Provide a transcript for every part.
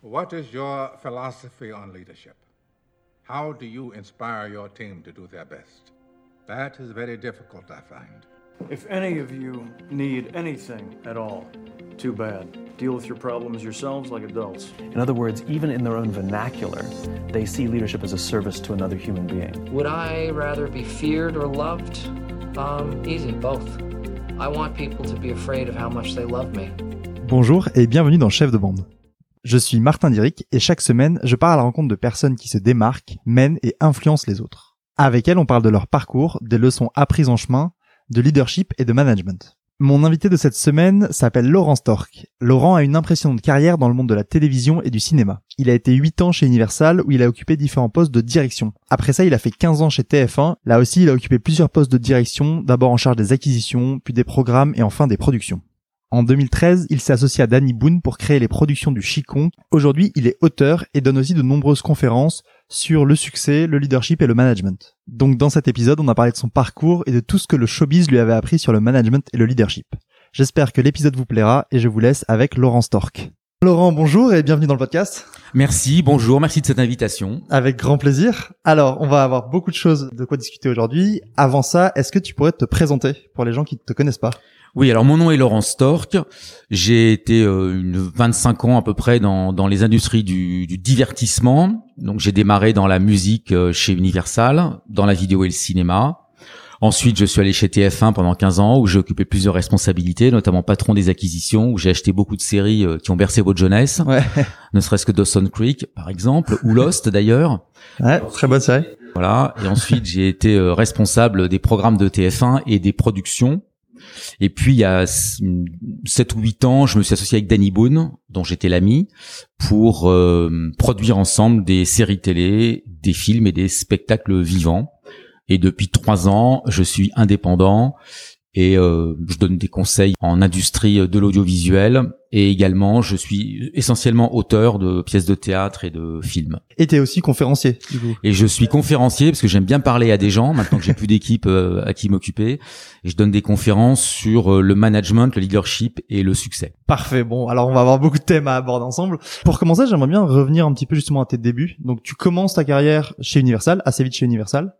What is your philosophy on leadership? How do you inspire your team to do their best? That is very difficult, I find. If any of you need anything at all, too bad. Deal with your problems yourselves like adults. In other words, even in their own vernacular, they see leadership as a service to another human being. Would I rather be feared or loved? Um, easy, both. I want people to be afraid of how much they love me. Bonjour et bienvenue dans Chef de bande. Je suis Martin Diric et chaque semaine, je pars à la rencontre de personnes qui se démarquent, mènent et influencent les autres. Avec elles, on parle de leur parcours, des leçons apprises en chemin, de leadership et de management. Mon invité de cette semaine s'appelle Laurent Stork. Laurent a une impressionnante carrière dans le monde de la télévision et du cinéma. Il a été 8 ans chez Universal où il a occupé différents postes de direction. Après ça, il a fait 15 ans chez TF1. Là aussi, il a occupé plusieurs postes de direction, d'abord en charge des acquisitions, puis des programmes et enfin des productions. En 2013, il s'est associé à Danny Boone pour créer les productions du Chicon. Aujourd'hui, il est auteur et donne aussi de nombreuses conférences sur le succès, le leadership et le management. Donc dans cet épisode, on a parlé de son parcours et de tout ce que le showbiz lui avait appris sur le management et le leadership. J'espère que l'épisode vous plaira et je vous laisse avec Laurent Stork. Laurent, bonjour et bienvenue dans le podcast. Merci, bonjour, merci de cette invitation. Avec grand plaisir. Alors, on va avoir beaucoup de choses de quoi discuter aujourd'hui. Avant ça, est-ce que tu pourrais te présenter pour les gens qui ne te connaissent pas? Oui, alors mon nom est Laurent Stork. J'ai été euh, une 25 ans à peu près dans, dans les industries du, du divertissement. Donc j'ai démarré dans la musique euh, chez Universal, dans la vidéo et le cinéma. Ensuite, je suis allé chez TF1 pendant 15 ans où j'ai occupé plusieurs responsabilités, notamment patron des acquisitions, où j'ai acheté beaucoup de séries euh, qui ont bercé votre jeunesse, ouais. ne serait-ce que Dawson Creek par exemple, ou Lost d'ailleurs. Ouais, très bonne série. Voilà. Et ensuite, j'ai été responsable des programmes de TF1 et des productions et puis il y a 7 ou 8 ans, je me suis associé avec Danny Boone, dont j'étais l'ami, pour euh, produire ensemble des séries télé, des films et des spectacles vivants. Et depuis trois ans, je suis indépendant et euh, je donne des conseils en industrie de l'audiovisuel et également je suis essentiellement auteur de pièces de théâtre et de films. Et t'es aussi conférencier du coup. Et je suis conférencier parce que j'aime bien parler à des gens maintenant que j'ai plus d'équipe euh, à qui m'occuper et je donne des conférences sur euh, le management, le leadership et le succès. Parfait. Bon, alors on va avoir beaucoup de thèmes à aborder ensemble. Pour commencer, j'aimerais bien revenir un petit peu justement à tes débuts. Donc tu commences ta carrière chez Universal, assez vite chez Universal.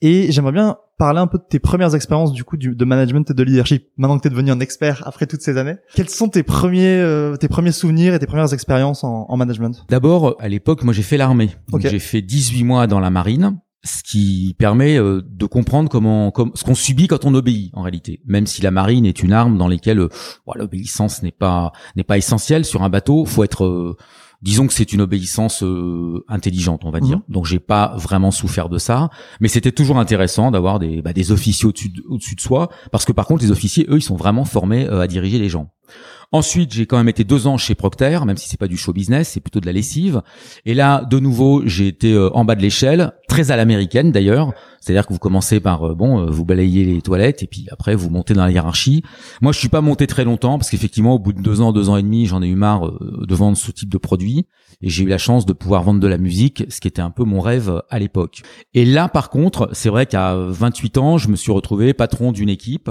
Et j'aimerais bien parler un peu de tes premières expériences du coup du, de management et de leadership. Maintenant que tu es devenu un expert après toutes ces années, quels sont tes premiers euh, tes premiers souvenirs et tes premières expériences en, en management? D'abord, à l'époque, moi j'ai fait l'armée. Okay. J'ai fait 18 mois dans la marine ce qui permet euh, de comprendre comment, comme, ce qu'on subit quand on obéit en réalité. Même si la marine est une arme dans laquelle euh, l'obéissance n'est pas n'est pas essentielle sur un bateau, faut être euh, disons que c'est une obéissance euh, intelligente, on va dire. Mmh. Donc j'ai pas vraiment souffert de ça, mais c'était toujours intéressant d'avoir des, bah, des officiers au-dessus de, au de, soi, parce que par contre les officiers, eux, ils sont vraiment formés euh, à diriger les gens. Ensuite, j'ai quand même été deux ans chez Procter, même si c'est pas du show business, c'est plutôt de la lessive. Et là, de nouveau, j'ai été euh, en bas de l'échelle, très à l'américaine d'ailleurs. C'est-à-dire que vous commencez par euh, bon, euh, vous balayez les toilettes et puis après vous montez dans la hiérarchie. Moi, je suis pas monté très longtemps parce qu'effectivement, au bout de deux ans, deux ans et demi, j'en ai eu marre de vendre ce type de produit et j'ai eu la chance de pouvoir vendre de la musique, ce qui était un peu mon rêve à l'époque. Et là, par contre, c'est vrai qu'à 28 ans, je me suis retrouvé patron d'une équipe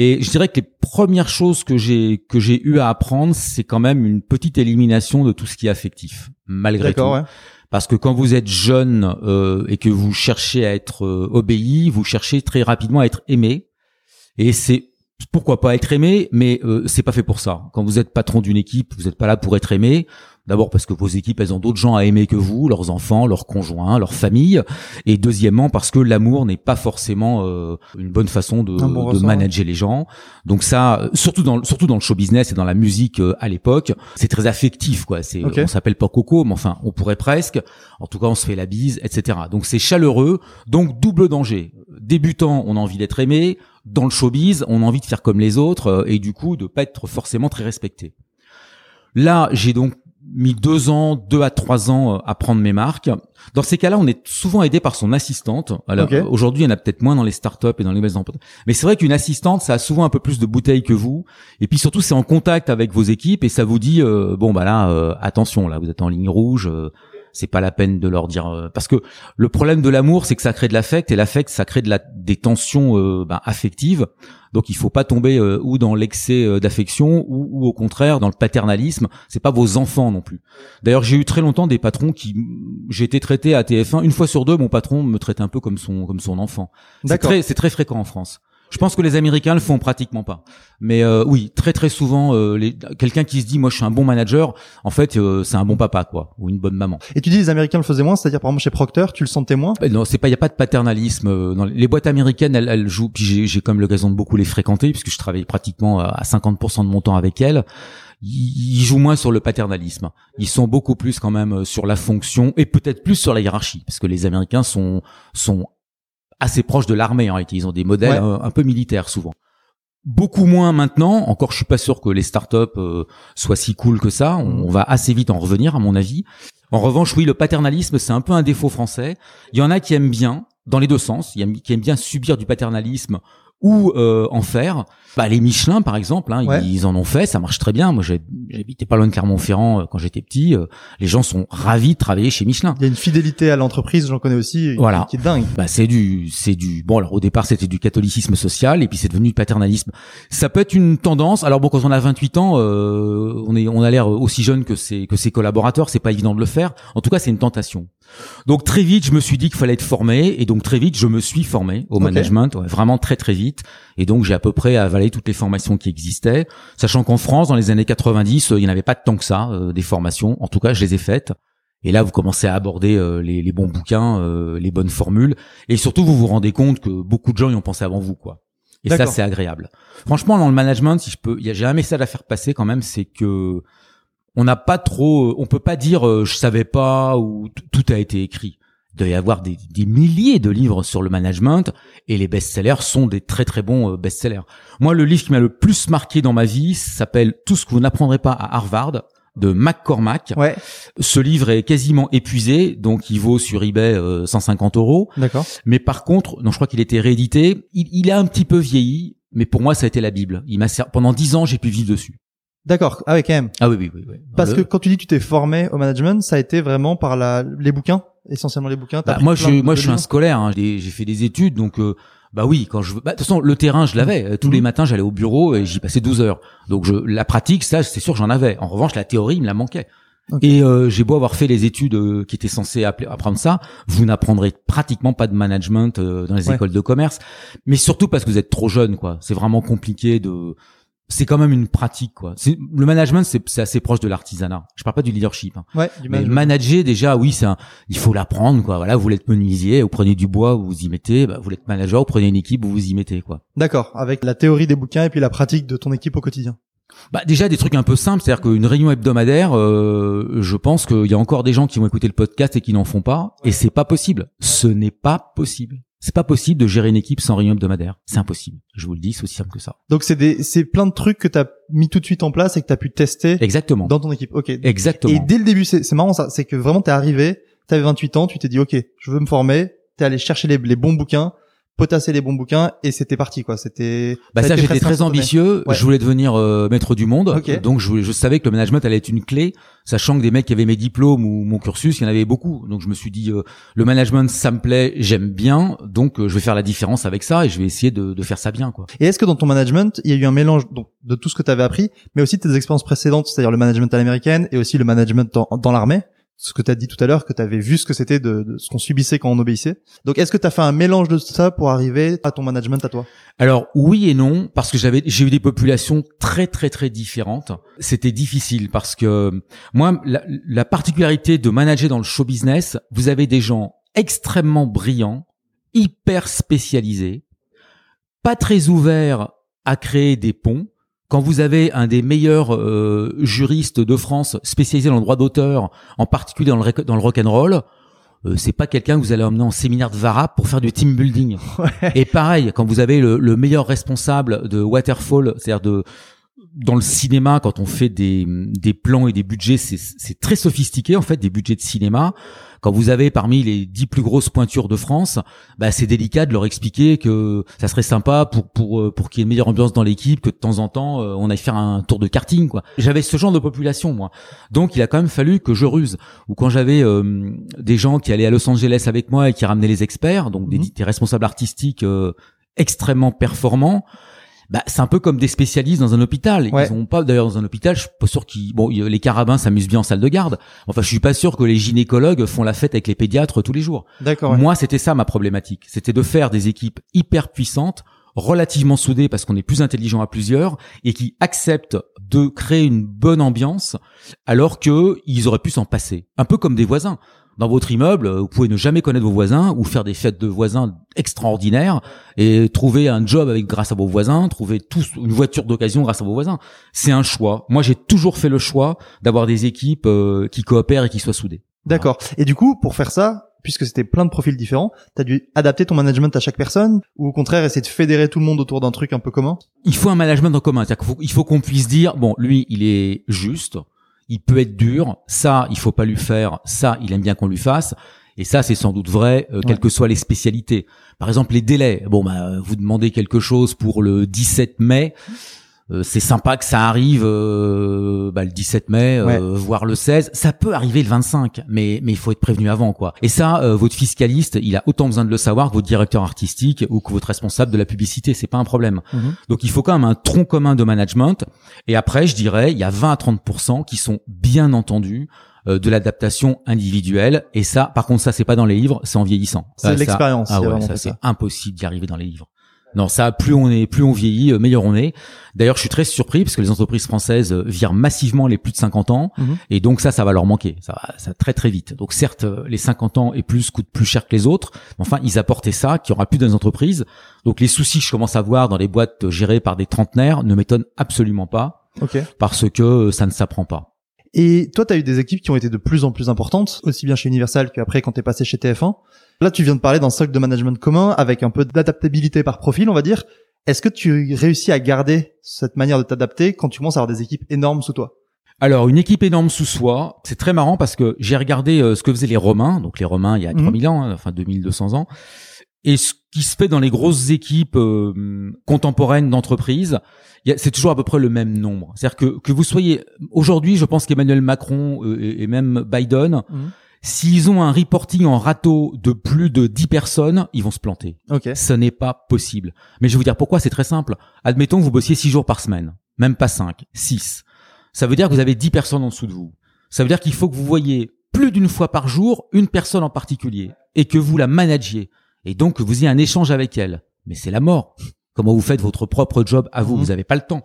et je dirais que les premières choses que j'ai que j'ai eu à apprendre, c'est quand même une petite élimination de tout ce qui est affectif, malgré tout. Ouais. Parce que quand vous êtes jeune euh, et que vous cherchez à être euh, obéi, vous cherchez très rapidement à être aimé. Et c'est pourquoi pas être aimé, mais euh, c'est pas fait pour ça. Quand vous êtes patron d'une équipe, vous n'êtes pas là pour être aimé. D'abord parce que vos équipes, elles ont d'autres gens à aimer que vous, leurs enfants, leurs conjoints, leurs familles. Et deuxièmement parce que l'amour n'est pas forcément euh, une bonne façon de, bon de manager les gens. Donc ça, surtout dans surtout dans le show business et dans la musique euh, à l'époque, c'est très affectif quoi. C'est okay. on s'appelle pas Coco, mais enfin on pourrait presque. En tout cas, on se fait la bise, etc. Donc c'est chaleureux. Donc double danger. Débutant, on a envie d'être aimé. Dans le showbiz, on a envie de faire comme les autres euh, et du coup de pas être forcément très respecté. Là, j'ai donc mis deux ans, deux à trois ans euh, à prendre mes marques. Dans ces cas-là, on est souvent aidé par son assistante. Alors okay. aujourd'hui, il y en a peut-être moins dans les startups et dans les maisons. Mais c'est vrai qu'une assistante, ça a souvent un peu plus de bouteilles que vous. Et puis surtout, c'est en contact avec vos équipes et ça vous dit euh, bon bah là, euh, attention, là, vous êtes en ligne rouge. Euh, c'est pas la peine de leur dire euh, parce que le problème de l'amour c'est que ça crée de l'affect et l'affect ça crée de la des tensions euh, ben, affectives. Donc il faut pas tomber euh, ou dans l'excès d'affection ou, ou, au contraire dans le paternalisme. C'est pas vos enfants non plus. D'ailleurs j'ai eu très longtemps des patrons qui j'ai été traité à TF1 une fois sur deux mon patron me traitait un peu comme son comme son enfant. C'est très c'est très fréquent en France je pense que les Américains le font pratiquement pas. Mais euh, oui, très très souvent, euh, quelqu'un qui se dit moi je suis un bon manager, en fait euh, c'est un bon papa quoi, ou une bonne maman. Et tu dis les Américains le faisaient moins, c'est-à-dire par exemple chez Procter, tu le sentais moins? Ben Non, c'est pas, il y a pas de paternalisme. Dans les boîtes américaines, elles, elles jouent. Puis j'ai, j'ai comme l'occasion de beaucoup les fréquenter puisque je travaille pratiquement à 50% de mon temps avec elles ils jouent moins sur le paternalisme. Ils sont beaucoup plus quand même sur la fonction et peut-être plus sur la hiérarchie, parce que les Américains sont sont assez proches de l'armée en réalité. Ils ont des modèles un, peu militaires souvent. Beaucoup moins maintenant. Encore, je suis pas sûr que les startups euh, soient si cool que ça. On, on, va assez vite en revenir, à mon avis. En revanche, oui, le paternalisme, c'est un peu un défaut français. Il y en a qui aiment bien, dans les deux sens, il y a qui aiment bien subir du paternalisme ou euh, en faire. Bah, les Michelin, par exemple, hein, ils, en ont fait, ça marche très bien. Moi, j'habitais pas loin de Clermont-Ferrand euh, quand j'étais petit. Euh, les gens sont ravis de travailler chez Michelin. Il y a une fidélité à l'entreprise, j'en connais aussi, voilà. qui est dingue. Bah, c'est du, c'est du. Bon, alors au départ, c'était du catholicisme social, et puis c'est devenu du paternalisme. Ça peut être une tendance. Alors bon, quand on a 28 ans, on est, on a l'air aussi jeune que ses que ses collaborateurs. C'est pas évident de le faire. En tout cas, c'est une tentation. Donc très vite, je me suis dit qu'il fallait être formé, et donc très vite, je me suis formé au management, vraiment très très vite. Et donc j'ai à peu près avalé toutes les formations qui existaient, sachant qu'en France, dans les années 90, euh, il n'y en avait pas tant que ça euh, des formations. En tout cas, je les ai faites. Et là, vous commencez à aborder euh, les, les, bons bouquins, les bonnes formules, et surtout vous vous rendez compte que beaucoup de gens y ont pensé avant vous, quoi. Et ça, c'est agréable. Franchement, dans le management, si je peux, j'ai un message à faire passer quand même, c'est que on n'a pas trop, on peut pas dire je savais pas ou tout a été écrit il doit y avoir des, milliers de livres sur le management et les best-sellers sont des très très bons euh, best-sellers. Moi, le livre qui m'a le plus marqué dans ma vie s'appelle Tout ce que vous n'apprendrez pas à Harvard de McCormack. Ouais. Ce livre est quasiment épuisé, donc il vaut sur eBay 150 euh, euros. D'accord. Mais par contre, non, je crois qu'il était réédité. Il, il a un petit peu vieilli, mais pour moi, ça a été la Bible. Il m'a pendant dix ans, j'ai pu vivre dessus. D'accord. Ah oui, quand même. Ah oui, oui, oui. oui. Parce que quand tu dis que tu t'es formé au management, ça a été vraiment par la, les bouquins essentiellement les bouquins. Bah, moi, je, moi, je suis un scolaire. Hein. J'ai fait des études, donc euh, bah oui, quand je, bah, de toute façon, le terrain, je l'avais. Euh, tous les mhm. matins, j'allais au bureau et j'y passais 12 heures. Donc, je, la pratique, ça, c'est sûr que j'en avais. En revanche, la théorie, il me la manquait. Et euh, j'ai beau avoir fait les études qui étaient censées apprendre ça, vous n'apprendrez pratiquement pas de management dans les écoles de commerce. Mais surtout parce que vous êtes trop jeune, quoi. C'est vraiment compliqué de c'est quand même une pratique quoi. le management c'est assez proche de l'artisanat. Je parle pas du leadership. Hein. Ouais, du Mais manager déjà oui, c'est il faut l'apprendre quoi. Voilà, vous l'êtes menuisier, vous prenez du bois, vous vous y mettez, bah, vous l'êtes manager, vous prenez une équipe, vous vous y mettez quoi. D'accord, avec la théorie des bouquins et puis la pratique de ton équipe au quotidien. Bah déjà des trucs un peu simples, c'est-à-dire qu'une réunion hebdomadaire, euh, je pense qu'il y a encore des gens qui vont écouter le podcast et qui n'en font pas, et c'est pas possible. Ce n'est pas possible. C'est pas possible de gérer une équipe sans réunion hebdomadaire. C'est impossible. Je vous le dis, c'est aussi simple que ça. Donc c'est des, c'est plein de trucs que tu as mis tout de suite en place et que tu as pu tester. Exactement. Dans ton équipe. Ok. Exactement. Et dès le début, c'est, c'est marrant ça, c'est que vraiment t'es arrivé, t'avais 28 ans, tu t'es dit ok, je veux me former, t'es allé chercher les, les bons bouquins, potasser les bons bouquins et c'était parti quoi c'était bah ça, j'étais très ambitieux je voulais devenir euh, maître du monde donc je, je savais que le management allait être une clé sachant que des mecs qui avaient mes diplômes ou mon cursus il y en avait beaucoup. Donc je me suis dit euh, le management ça me plaît j'aime bien. Donc euh, je vais faire la différence avec ça et je vais essayer de, de faire ça bien quoi. Et est-ce que dans ton management il y a eu un mélange donc, de tout ce que tu avais appris mais aussi tes expériences précédentes c'est-à-dire le management à l'américaine et aussi le management dans, dans l'armée? Ce que tu as dit tout à l'heure, que tu avais vu ce que c'était de, ce qu'on subissait quand on obéissait. Donc, est-ce que tu as fait un mélange de ça pour arriver à ton management à toi? Alors, oui et non, parce que j'avais j'ai eu des populations très très très différentes. C'était difficile parce que moi, la, la particularité de manager dans le show business, vous avez des gens extrêmement brillants, hyper spécialisés, pas très ouverts à créer des ponts quand vous avez un des meilleurs euh, juristes de France spécialisé dans le droit d'auteur, en particulier dans le, dans le rock and roll, euh, c'est pas quelqu'un que vous allez emmener en séminaire de Vara pour faire du team building. Et pareil, quand vous avez le, le, meilleur responsable de waterfall, c'est-à-dire de dans le cinéma, quand on fait des, des plans et des budgets, c'est très sophistiqué en fait, des budgets de cinéma. Quand vous avez parmi les dix plus grosses pointures de France, bah, c'est délicat de leur expliquer que ça serait sympa pour pour euh, pour qu'il y ait une meilleure ambiance dans l'équipe, que de temps en temps euh, on aille faire un tour de karting quoi. J'avais ce genre de population moi, donc il a quand même fallu que je ruse. Ou quand j'avais euh, des gens qui allaient à Los Angeles avec moi et qui ramenaient les experts, donc des, mhm. des responsables artistiques extrêmement performants bah, c'est un peu comme des spécialistes dans un hôpital. Ils ont pas d'ailleurs dans un hôpital, je suis pas sûr qu'ils bon les carabins s'amusent bien en salle de garde. Enfin, je suis pas sûr que les gynécologues font la fête avec les pédiatres tous les jours. D'accord. Moi, c'était ça ma problématique. C'était de faire des équipes hyper puissantes relativement soudées parce qu'on est plus intelligent à plusieurs et qui acceptent de créer une bonne ambiance alors que ils auraient pu s'en passer. Un peu comme des voisins dans votre immeuble, vous pouvez ne jamais connaître vos voisins ou faire des fêtes de voisins extraordinaires et trouver un job avec grâce à vos voisins, trouver tous une voiture d'occasion grâce à vos voisins. C'est un choix. Moi, j'ai toujours fait le choix d'avoir des équipes euh, qui coopèrent et qui soient soudées. D'accord. Et du coup, pour faire ça, puisque c'était plein de profils différents, t'as dû adapter ton management à chaque personne ou au contraire essayer de fédérer tout le monde autour d'un truc un peu commun? Il faut un management en commun. Il faut qu'on puisse dire, bon, lui, il est juste, il peut être dur, ça, il faut pas lui faire, ça, il aime bien qu'on lui fasse. Et ça, c'est sans doute vrai, euh, quelles que soient les spécialités. Par exemple, les délais. Bon, bah, vous demandez quelque chose pour le 17 mai. Euh, c'est sympa que ça arrive euh, bah, le 17 mai, euh, voire le 16. Ça peut arriver le 25, mais mais il faut être prévenu avant, quoi. Et ça, votre fiscaliste, il a autant besoin de le savoir que votre directeur artistique ou que votre responsable de la publicité. C'est pas un problème. Mhm. Donc il faut quand même un tronc commun de management. Et après, je dirais, il y a 20 à 30% qui sont bien entendus de l'adaptation individuelle et ça par contre ça c'est pas dans les livres c'est en vieillissant c'est l'expérience ah ouais, ça c'est impossible d'y arriver dans les livres non, ça, plus on est, plus on vieillit, euh, meilleur on est. D'ailleurs, je suis très surpris parce que les entreprises françaises euh, virent massivement les plus de 50 ans, mhm. et donc ça, ça va leur manquer. Ça va, ça très très vite. Donc certes, euh, les 50 ans et plus coûtent plus cher que les autres, mais enfin, ils apportaient ça, qui aura plus dans les entreprises. Donc les soucis que je commence à voir dans les boîtes gérées par des trentenaires ne m'étonnent absolument pas, parce que ça ne s'apprend pas. Et toi, tu as eu des équipes qui ont été de plus en plus importantes, aussi bien chez Universal qu'après quand tu es passé chez TF1. Là, tu viens de parler d'un socle de management commun avec un peu d'adaptabilité par profil, on va dire. Est-ce que tu réussis à garder cette manière de t'adapter quand tu commences à avoir des équipes énormes sous toi? Alors, une équipe énorme sous soi, c'est très marrant parce que j'ai regardé euh, ce que faisaient les Romains, donc les Romains il y a 3000 mhm. ans, hein, enfin 2200 ans, et ce qui se fait dans les grosses équipes euh, contemporaines d'entreprise, c'est toujours à peu près le même nombre. C'est-à-dire que, que vous soyez aujourd'hui, je pense qu'Emmanuel Macron euh, et, même Biden, mhm. S'ils ont un reporting en râteau de plus de 10 personnes, ils vont se planter. Okay. Ce n'est pas possible. Mais je vais vous dire pourquoi, c'est très simple. Admettons que vous bossiez 6 jours par semaine, même pas 5, 6. Ça veut dire que vous avez 10 personnes en dessous de vous. Ça veut dire qu'il faut que vous voyez plus d'une fois par jour une personne en particulier et que vous la managiez et donc que vous ayez un échange avec elle. Mais c'est la mort. Comment vous faites votre propre job à vous? Mhm. Vous n'avez pas le temps.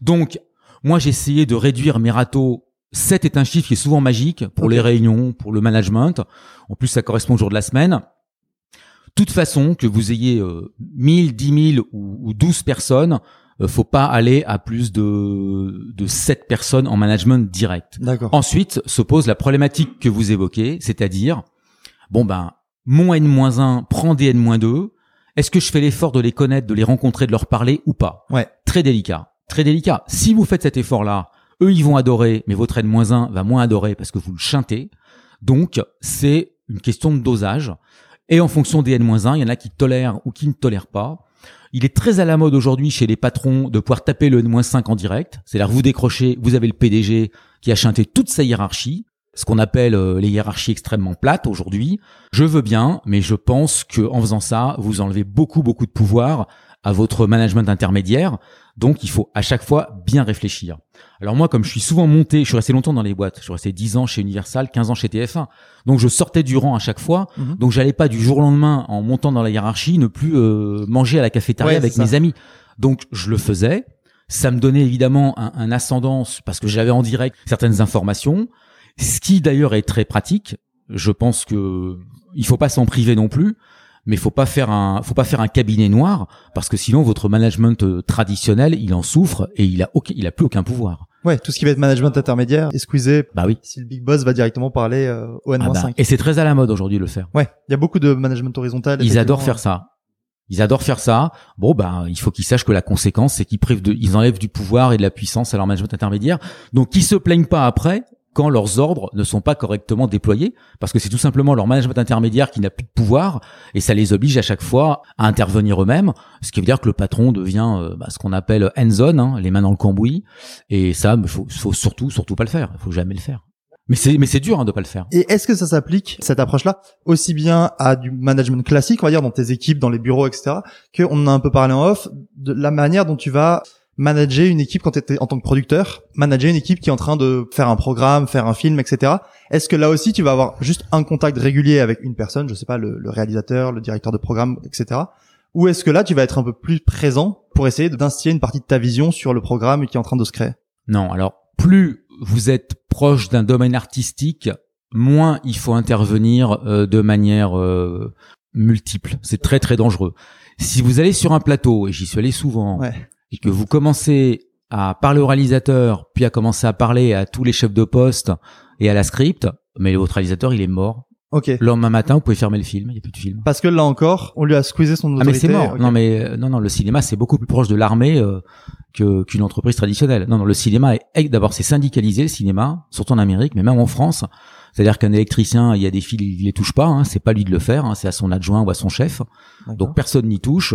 Donc, moi, j'ai essayé de réduire mes râteaux. 7 est un chiffre qui est souvent magique pour les réunions, pour le management. En plus, ça correspond au jour de la semaine. Toute façon, que vous ayez euh, 1000, 10 000 ou, 12 personnes, euh, faut pas aller à plus de, de 7 personnes en management direct. Ensuite, se pose la problématique que vous évoquez, c'est-à-dire, bon ben, mon N-1 prend des N-2, est-ce que je fais l'effort de les connaître, de les rencontrer, de leur parler ou pas? Ouais. Très délicat. Très délicat. Si vous faites cet effort-là, eux, ils vont adorer, mais votre N-1 va moins adorer parce que vous le chantez. Donc, c'est une question de dosage. Et en fonction des N-1, il y en a qui tolèrent ou qui ne tolèrent pas. Il est très à la mode aujourd'hui chez les patrons de pouvoir taper le N-5 en direct. C'est-à-dire, vous décrochez, vous avez le PDG qui a chanté toute sa hiérarchie ce qu'on appelle euh, les hiérarchies extrêmement plates aujourd'hui. Je veux bien, mais je pense que en faisant ça, vous enlevez beaucoup beaucoup de pouvoir à votre management intermédiaire. Donc il faut à chaque fois bien réfléchir. Alors moi, comme je suis souvent monté, je suis resté longtemps dans les boîtes. Je suis resté 10 ans chez Universal, 15 ans chez TF1. Donc je sortais du rang à chaque fois. Mhm. Donc j'allais pas du jour au lendemain, en montant dans la hiérarchie, ne plus euh, manger à la cafétéria avec mes amis. Donc je le faisais. Ça me donnait évidemment un, un ascendance parce que j'avais en direct certaines informations. Ce qui d'ailleurs est très pratique. Je pense que il faut pas s'en priver non plus, mais faut pas faire un, faut pas faire un cabinet noir parce que sinon votre management euh, traditionnel il en souffre et il a il a plus aucun pouvoir. Ouais, tout ce qui va être management intermédiaire est squeezé. Bah oui. Si le big boss va directement parler euh, au N-5. Ah bah, et c'est très à la mode aujourd'hui de le faire. Ouais, il y a beaucoup de management horizontal. Ils adorent faire ça. Ils adorent faire ça. Bon, ben, il faut qu'ils sachent que la conséquence, c'est qu'ils privent de, ils enlèvent du pouvoir et de la puissance à leur management intermédiaire. Donc, ils se plaignent pas après quand leurs ordres ne sont pas correctement déployés, parce que c'est tout simplement leur management intermédiaire qui n'a plus de pouvoir, et ça les oblige à chaque fois à intervenir eux-mêmes, ce qui veut dire que le patron devient euh, bah, ce qu'on appelle hands-on, hein, les mains dans le cambouis, et ça, il faut, faut surtout, surtout pas le faire, il faut jamais le faire. Mais c'est mais c'est dur hein, de pas le faire. Et est-ce que ça s'applique cette approche-là aussi bien à du management classique, on va dire dans tes équipes, dans les bureaux, etc. Que on en a un peu parlé en off de la manière dont tu vas manager une équipe quand tu étais en tant que producteur, manager une équipe qui est en train de faire un programme, faire un film, etc. Est-ce que là aussi tu vas avoir juste un contact régulier avec une personne, je sais pas le, le réalisateur, le directeur de programme, etc. Ou est-ce que là tu vas être un peu plus présent pour essayer d'instiller une partie de ta vision sur le programme qui est en train de se créer? Non, alors plus vous êtes proche d'un domaine artistique, moins il faut intervenir euh, de manière euh, multiple. C'est très très dangereux. Si vous allez sur un plateau, et j'y suis allé souvent, et que vous commencez à parler au réalisateur, puis à commencer à parler à tous les chefs de poste et à la script, mais votre réalisateur il est mort. Ok. Le lendemain matin, vous pouvez fermer le film, il n'y a plus de film. Parce que là encore, on lui a squeezé son autorité. Ah mais c'est mort. Non mais euh, non non, le cinéma c'est beaucoup plus proche de l'armée que qu'une entreprise traditionnelle. Non, non, le cinéma est d'abord c'est syndicalisé le cinéma, surtout en Amérique, mais même en France. C'est-à-dire qu'un électricien, il y a des fils, il les touche pas. Hein, c'est pas lui de le faire, hein, c'est à son adjoint ou à son chef. Donc personne n'y touche.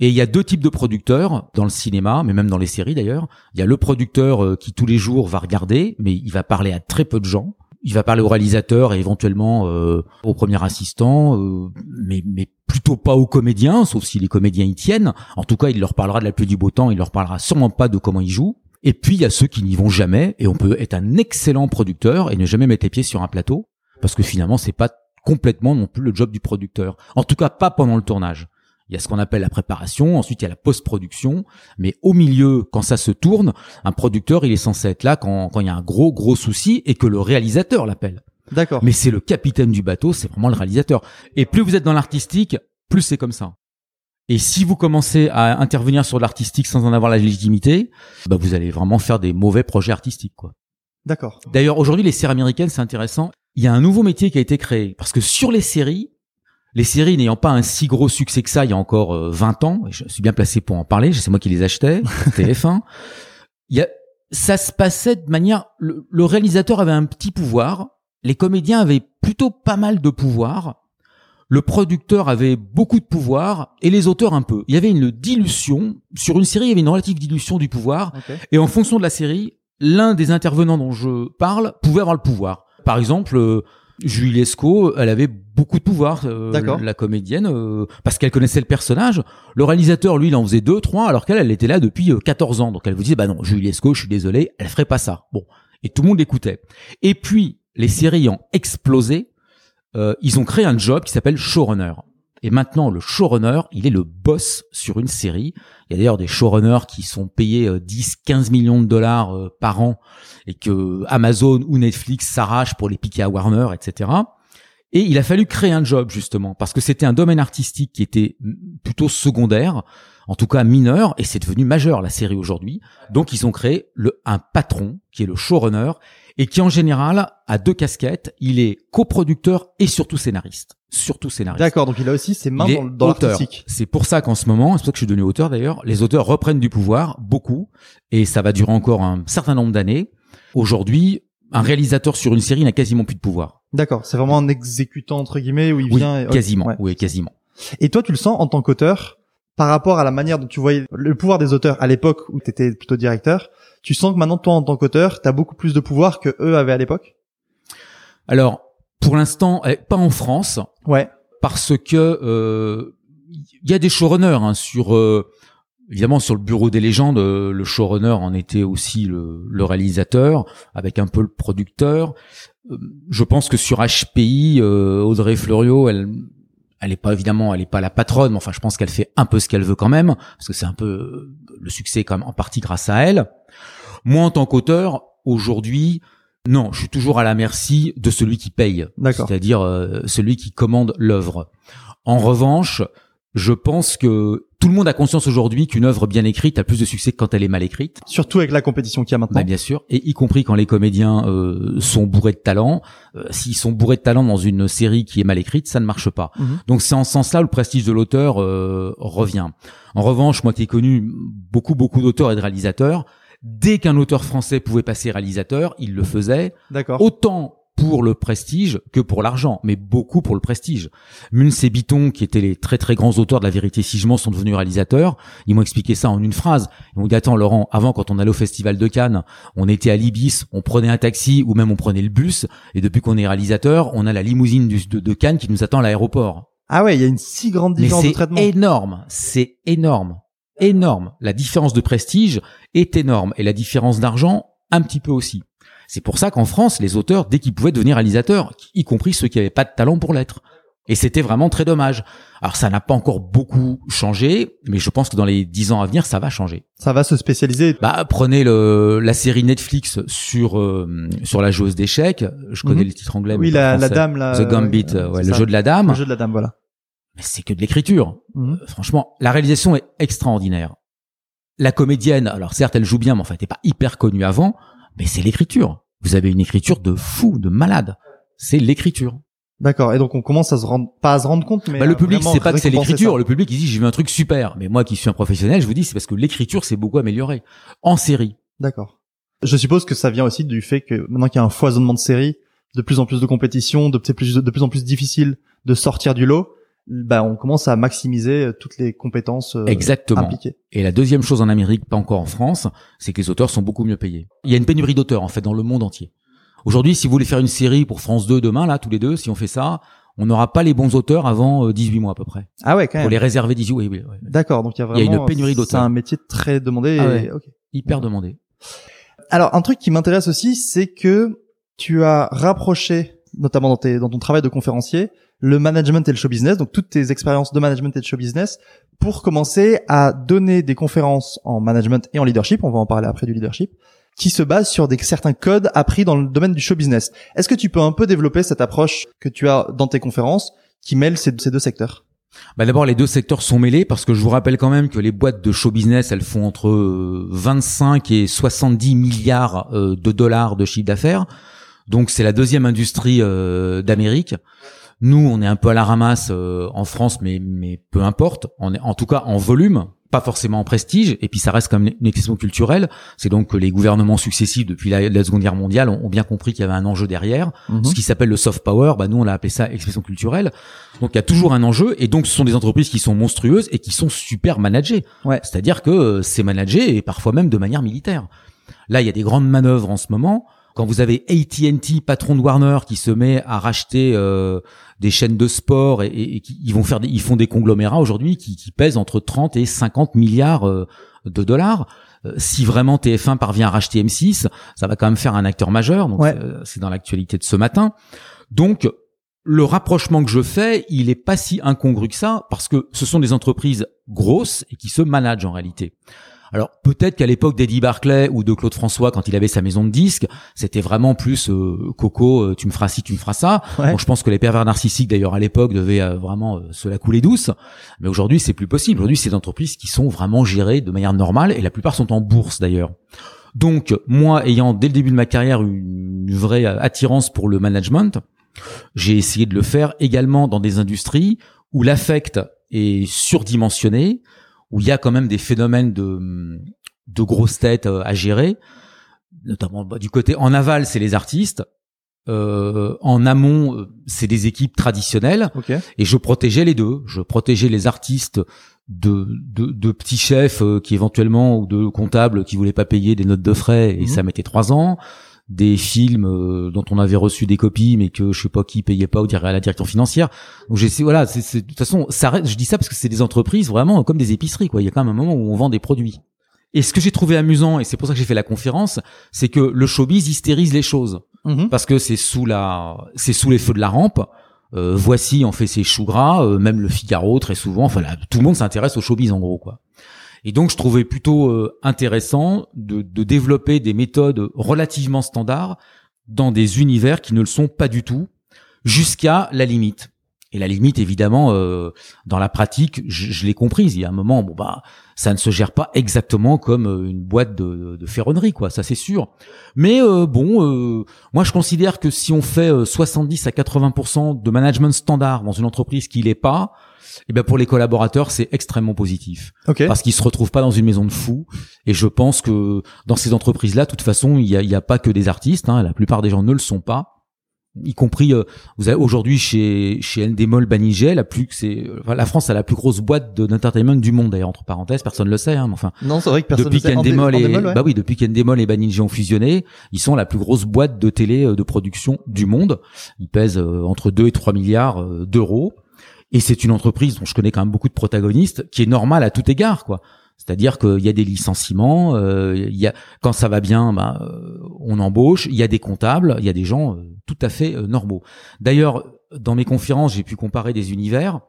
Et il y a deux types de producteurs dans le cinéma, mais même dans les séries d'ailleurs. Il y a le producteur euh, qui tous les jours va regarder, mais il va parler à très peu de gens il va parler au réalisateur et éventuellement euh, au premier assistant, euh, mais, mais plutôt pas aux comédiens, sauf si les comédiens y tiennent. En tout cas, il leur parlera de la pluie du beau temps, il leur parlera sûrement pas de comment ils jouent. Et puis il y a ceux qui n'y vont jamais, et on peut être un excellent producteur et ne jamais mettre les pieds sur un plateau, parce que finalement c'est pas complètement non plus le job du producteur. En tout cas, pas pendant le tournage. Il y a ce qu'on appelle la préparation, ensuite il y a la post-production, mais au milieu, quand ça se tourne, un producteur, il est censé être là quand, quand il y a un gros, gros souci et que le réalisateur l'appelle. D'accord. Mais c'est le capitaine du bateau, c'est vraiment le réalisateur. Et plus vous êtes dans l'artistique, plus c'est comme ça. Et si vous commencez à intervenir sur l'artistique sans en avoir la légitimité, bah vous allez vraiment faire des mauvais projets artistiques, quoi. D'accord. D'ailleurs, aujourd'hui, les séries américaines, c'est intéressant. Il y a un nouveau métier qui a été créé. Parce que sur les séries, les séries n'ayant pas un si gros succès que ça il y a encore 20 euh, ans, et je suis bien placé pour en parler, c'est moi qui les achetais, TF1, il y a, ça se passait de manière, le, le, réalisateur avait un petit pouvoir, les comédiens avaient plutôt pas mal de pouvoir, le producteur avait beaucoup de pouvoir et les auteurs un peu. Il y avait une dilution, sur une série il y avait une relative dilution du pouvoir, Okay. et en fonction de la série, l'un des intervenants dont je parle pouvait avoir le pouvoir. Par exemple, euh, Julie Lescaut, elle avait beaucoup de pouvoir, euh, la comédienne, euh, parce qu'elle connaissait le personnage. Le réalisateur, lui, il en faisait deux, trois, alors qu'elle, elle était là depuis euh, 14 ans. Donc elle vous disait, bah non, Julie Lescaut, je suis désolé, elle ferait pas ça. Bon, et tout le monde l'écoutait. Et puis les séries ont explosé. Euh, ils ont créé un job qui s'appelle showrunner. Et maintenant, le showrunner, il est le boss sur une série. Il y a d'ailleurs des showrunners qui sont payés euh, 10, 15 millions de dollars euh, par an et que Amazon ou Netflix s'arrachent pour les piquer à Warner, etc. Et il a fallu créer un job justement parce que c'était un domaine artistique qui était mm, plutôt secondaire, en tout cas mineur, et c'est devenu majeur la série aujourd'hui. Donc ils ont créé le, un patron qui est le showrunner et qui en général a deux casquettes. Il est coproducteur et surtout scénariste. Surtout scénariste. D'accord, donc il a aussi ses mains Il dans, dans. C'est pour ça qu'en ce moment, c'est pour ça que je suis devenu auteur d'ailleurs, les auteurs reprennent du pouvoir, beaucoup, et ça va durer encore un certain nombre d'années. Aujourd'hui, un réalisateur sur une série n'a quasiment plus de pouvoir. D'accord, c'est vraiment un exécutant entre guillemets où il Oui, vient. et- quasiment. Ouais. Oui, quasiment. Et toi, tu le sens en tant qu'auteur par rapport à la manière dont tu voyais le pouvoir des auteurs à l'époque où tu étais plutôt directeur. Tu sens que maintenant, toi, en tant qu'auteur, tu as beaucoup plus de pouvoir que eux avaient à l'époque? Alors, pour l'instant, eh, pas en France, Ouais. parce que euh, il y a des showrunners hein, sur euh, évidemment sur le bureau des légendes euh, le showrunner en était aussi le, le réalisateur avec un peu le producteur Euh, je pense que sur HPI euh, Audrey Fleuriot elle elle est pas évidemment elle est pas la patronne mais enfin je pense qu'elle fait un peu ce qu'elle veut quand même parce que c'est un peu euh, le succès quand même en partie grâce à elle moi en tant qu'auteur aujourd'hui non, je suis toujours à la merci de celui qui paye, c'est-à-dire euh, celui qui commande l'œuvre. En revanche, je pense que tout le monde a conscience aujourd'hui qu'une œuvre bien écrite a plus de succès que quand elle est mal écrite. Surtout avec la compétition qu'il y a maintenant. Bah, bien sûr, et y compris quand les comédiens euh, sont bourrés de talent. Euh, S'ils sont bourrés de talent dans une série qui est mal écrite, ça ne marche pas. Mhm. Donc c'est en ce sens-là où le prestige de l'auteur euh, revient. En revanche, moi qui ai connu beaucoup beaucoup d'auteurs et de réalisateurs, dès qu'un auteur français pouvait passer réalisateur, il le faisait D'accord. autant pour le prestige que pour l'argent, mais beaucoup pour le prestige. Muns et Bitton, qui étaient les très très grands auteurs de La Vérité Sigement, sont devenus réalisateurs. Ils m'ont expliqué ça en une phrase. Ils m'ont dit, attends Laurent, avant quand on allait au Festival de Cannes, on était à l'Ibis, on prenait un taxi ou même on prenait le bus, et depuis qu'on est réalisateur, on a la limousine du- de, de Cannes qui nous attend à l'aéroport. Ah ouais, il y a une si grande différence de c'est traitement. énorme, c'est énorme, énorme. La différence de prestige est énorme et la différence d'argent un petit peu aussi. C'est pour ça qu'en France, les auteurs, dès qu'ils pouvaient devenir réalisateurs, y compris ceux qui n'avaient pas de talent pour l'être. Et c'était vraiment très dommage. Alors ça n'a pas encore beaucoup changé, mais je pense que dans les dix ans à venir, ça va changer. Ça va se spécialiser. Bah prenez le, la série Netflix sur euh, sur la joueuse d'échecs. Je connais Mhm. le titre anglais. oui, mais la, la dame, là. The Gambit, euh, ouais, le ça. jeu de la dame. Le jeu de la dame, voilà. Mais c'est que de l'écriture. Mhm. Euh, Franchement, la réalisation est extraordinaire. La comédienne, alors certes, elle joue bien, mais en fait, elle n'est pas hyper connue avant, mais c'est l'écriture. Vous avez une écriture de fou, de malade. C'est l'écriture. D'accord. Et donc on commence à se rendre, pas à se rendre compte, mais Bah, le public, c'est pas que c'est l'écriture. Le public, il dit, j'ai vu un truc super. Mais moi, qui suis un professionnel, je vous dis, c'est parce que l'écriture s'est beaucoup améliorée. En série. D'accord. Je suppose que ça vient aussi du fait que maintenant qu'il y a un foisonnement de séries, de plus en plus de compétitions, de plus, de plus en plus difficile de sortir du lot, bah on commence à maximiser toutes les compétences euh, Exactement. impliquées. Et la deuxième chose en Amérique, pas encore en France, c'est que les auteurs sont beaucoup mieux payés. Il y a une pénurie d'auteurs, en fait, dans le monde entier. Aujourd'hui, si vous voulez faire une série pour France 2 demain, là, tous les deux, si on fait ça, on n'aura pas les bons auteurs avant euh, 18 mois à peu près. Ah ouais, quand même. les réserver 18 oui, oui, oui. D'accord. Donc il y a Il y a vraiment une pénurie d'auteurs. C'est un métier très demandé. Ah et-. Hyper demandé. Alors, un truc qui m'intéresse aussi, c'est que tu as rapproché, notamment dans, tes, dans ton travail de conférencier, le management et le show business, donc toutes tes expériences de management et de show business, pour commencer à donner des conférences en management et en leadership, on va en parler après du leadership, qui se basent sur des, certains codes appris dans le domaine du show business. Est-ce que tu peux un peu développer cette approche que tu as dans tes conférences qui mêle ces, ces deux secteurs? Bah d'abord, les deux secteurs sont mêlés parce que je vous rappelle quand même que les boîtes de show business, elles font entre euh, 25 et 70 milliards euh, de dollars de chiffre d'affaires. Donc c'est la deuxième industrie euh, d'Amérique. Nous, on est un peu à la ramasse euh, en France, mais mais peu importe. On est en tout cas en volume, pas forcément en prestige. Et puis ça reste comme une expression culturelle. C'est donc que les gouvernements successifs depuis la, la Seconde Guerre mondiale ont, ont bien compris qu'il y avait un enjeu derrière. Mhm. Ce qui s'appelle le soft power, bah nous on a appelé ça expression culturelle. Donc il y a toujours un enjeu et donc ce sont des entreprises qui sont monstrueuses et qui sont super managées. Ouais. C'est-à-dire que euh, c'est managé et parfois même de manière militaire. Là, il y a des grandes manœuvres en ce moment. Quand vous avez AT&T, patron de Warner, qui se met à racheter euh, des chaînes de sport et, et- et qui ils vont faire, des, ils font des conglomérats aujourd'hui qui, qui pèsent entre 30 et 50 milliards euh, de dollars. Euh, si vraiment TF1 parvient à racheter M6, ça va quand même faire un acteur majeur. Donc Ouais. euh, c'est dans l'actualité de ce matin. Donc le rapprochement que je fais, il est pas si incongru que ça parce que ce sont des entreprises grosses et qui se managent en réalité. Alors peut-être qu'à l'époque d'Eddie Barclay ou de Claude François, quand il avait sa maison de disques, c'était vraiment plus euh, Coco, euh, tu me feras ci, tu me feras ça. Ouais. Bon, je pense que les pervers narcissiques d'ailleurs à l'époque devaient euh, vraiment euh, se la couler douce, mais aujourd'hui c'est plus possible. Aujourd'hui c'est des entreprises qui sont vraiment gérées de manière normale et la plupart sont en bourse d'ailleurs. Donc moi ayant dès le début de ma carrière une vraie attirance pour le management, j'ai essayé de le faire également dans des industries où l'affect est surdimensionné, où il y a quand même des phénomènes de, de grosses têtes euh, à gérer, notamment bah, du côté en aval, c'est les artistes. Euh, en amont, euh, c'est des équipes traditionnelles et je protégeais les deux. Je protégeais les artistes de, de, de petits chefs qui éventuellement ou de comptables qui voulaient pas payer des notes de frais et Mhm. ça mettait trois ans. Des films euh, dont on avait reçu des copies mais que je sais pas qui payait pas ou dirait à la direction financière. Donc j'ai voilà, c'est c'est- de toute façon ça je dis ça parce que c'est des entreprises vraiment comme des épiceries quoi. Il y a quand même un moment où on vend des produits. Et ce que j'ai trouvé amusant et c'est pour ça que j'ai fait la conférence, c'est que le showbiz hystérise les choses Mhm. parce que c'est sous la c'est sous les feux de la rampe. Euh, voici en fait ses choux gras, euh, même le Figaro très souvent. Enfin là, tout le monde s'intéresse au showbiz en gros quoi. Et donc je trouvais plutôt euh, intéressant de, de développer des méthodes relativement standards dans des univers qui ne le sont pas du tout, jusqu'à la limite. Et la limite, évidemment, euh, dans la pratique, je, je l'ai comprise. Il y a un moment, bon bah, ça ne se gère pas exactement comme euh, une boîte de, de ferronnerie, quoi. Ça, c'est sûr. Mais euh, bon, euh, moi, je considère que si on fait 70 à 80% de management standard dans une entreprise qui l'est pas, eh ben pour les collaborateurs, c'est extrêmement positif. Ok. Parce qu'ils se retrouvent pas dans une maison de fous. Et je pense que dans ces entreprises-là, de toute façon, il y a, y a pas que des artistes. Hein, la plupart des gens ne le sont pas y compris euh, vous avez aujourd'hui chez chez Endemol Banigé la plus c'est enfin, la France a la plus grosse boîte de d'entertainment du monde d'ailleurs entre parenthèses personne le sait hein, mais enfin Non, c'est vrai que personne depuis qu'Endemol et ouais. bah oui depuis qu'Endemol et Banijé ont fusionné ils sont la plus grosse boîte de télé euh, de production du monde. Ils pèsent euh, entre 2 et 3 milliards euh, d'euros. Et c'est une entreprise dont je connais quand même beaucoup de protagonistes qui est normale à tout égard quoi c'est-à-dire qu'il y a des licenciements, euh, il y a quand ça va bien, bah, euh, on embauche. Il y a des comptables, il y a des gens euh, tout à fait euh, normaux. D'ailleurs, dans mes conférences, j'ai pu comparer des univers.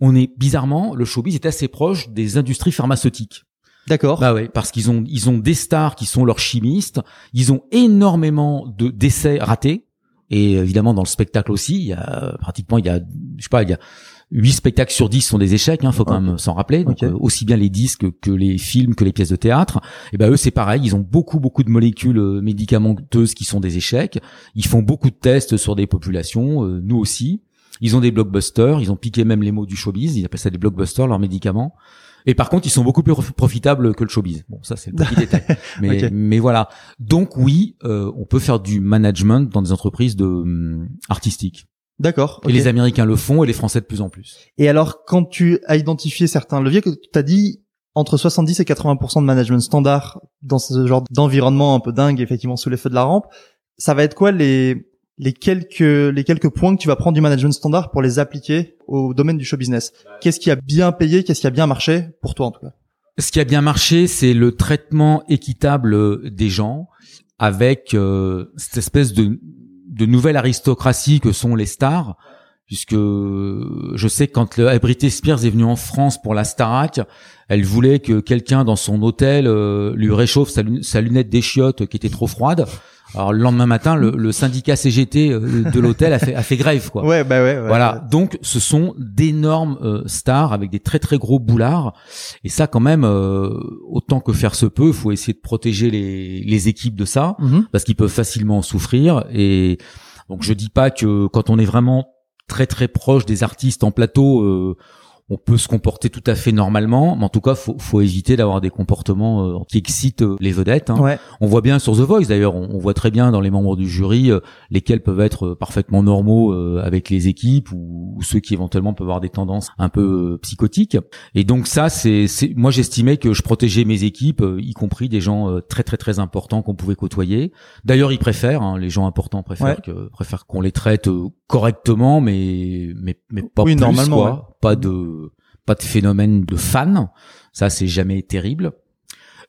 On est bizarrement, le showbiz est assez proche des industries pharmaceutiques. D'accord. Bah ouais, parce qu'ils ont ils ont des stars qui sont leurs chimistes. Ils ont énormément de d'essais ratés. Et évidemment dans le spectacle aussi, il y a pratiquement il y a je sais pas il y a huit spectacles sur 10 sont des échecs, hein, faut quand même s'en rappeler. Donc euh, aussi bien les disques que les films que les pièces de théâtre. Et ben eux c'est pareil, ils ont beaucoup beaucoup de molécules euh, médicamenteuses qui sont des échecs. Ils font beaucoup de tests sur des populations, euh, nous aussi. Ils ont des blockbusters, ils ont piqué même les mots du showbiz, ils appellent ça des blockbusters leurs médicaments. Et par contre, ils sont beaucoup plus prof- profitables que le showbiz. Bon, ça c'est le petit détail. Mais, mais voilà. Donc oui, euh, on peut faire du management dans des entreprises de hum, artistiques. D'accord. Et les Américains le font et les Français de plus en plus. Et alors, quand tu as identifié certains leviers, que tu as dit entre 70 et 80% de management standard dans ce genre d'environnement un peu dingue, effectivement, sous les feux de la rampe, ça va être quoi les, les quelques, les quelques points que tu vas prendre du management standard pour les appliquer au domaine du show business? Qu'est-ce qui a bien payé? Qu'est-ce qui a bien marché? Pour toi, en tout cas? Ce qui a bien marché, c'est le traitement équitable euh, des gens avec euh, cette espèce de, de nouvelle aristocratie que sont les stars. Puisque je sais que quand le, Britney Spears est venue en France pour la Starac, elle voulait que quelqu'un dans son hôtel euh, lui réchauffe sa, sa lunette des chiottes qui était trop froide. Alors le lendemain matin, le, le syndicat CGT euh, de l'hôtel a fait, a fait grève. Quoi. Ouais, bah ouais, ouais. Voilà, donc ce sont d'énormes euh, stars avec des très très gros boulards. Et ça, quand même, euh, autant que faire se peut, faut essayer de protéger les, les équipes de ça, Mhm. parce qu'ils peuvent facilement en souffrir. Et donc je dis pas que quand on est vraiment très très proche des artistes en plateau, euh, on peut se comporter tout à fait normalement, mais en tout cas, faut, faut éviter d'avoir des comportements euh, qui excitent euh, les vedettes. hein. Ouais. On voit bien sur The Voice d'ailleurs, on, on voit très bien dans les membres du jury euh, lesquels peuvent être parfaitement normaux euh, avec les équipes ou, ou ceux qui éventuellement peuvent avoir des tendances un peu psychotiques. Et donc ça, c'est, moi j'estimais que je protégeais mes équipes, euh, y compris des gens euh, très très très importants qu'on pouvait côtoyer. D'ailleurs, ils préfèrent, hein, les gens importants préfèrent Ouais. que préfèrent qu'on les traite correctement, mais mais mais pas Oui, plus normalement, quoi. ouais. Pas de pas de phénomène de fan. Ça, c'est jamais terrible.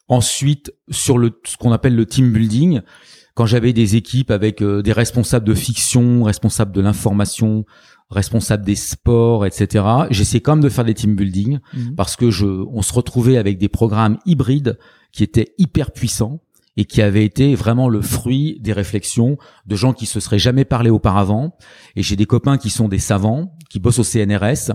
Ensuite, sur le ce qu'on appelle le team building, quand j'avais des équipes avec euh, des responsables de fiction, responsables de l'information, responsables des sports, etc., j'essayais quand même de faire des team building Mhm. parce que je, on se retrouvait avec des programmes hybrides qui étaient hyper puissants et qui avaient été vraiment le fruit des réflexions de gens qui se seraient jamais parlé auparavant. Et j'ai des copains qui sont des savants, qui bossent au CNRS.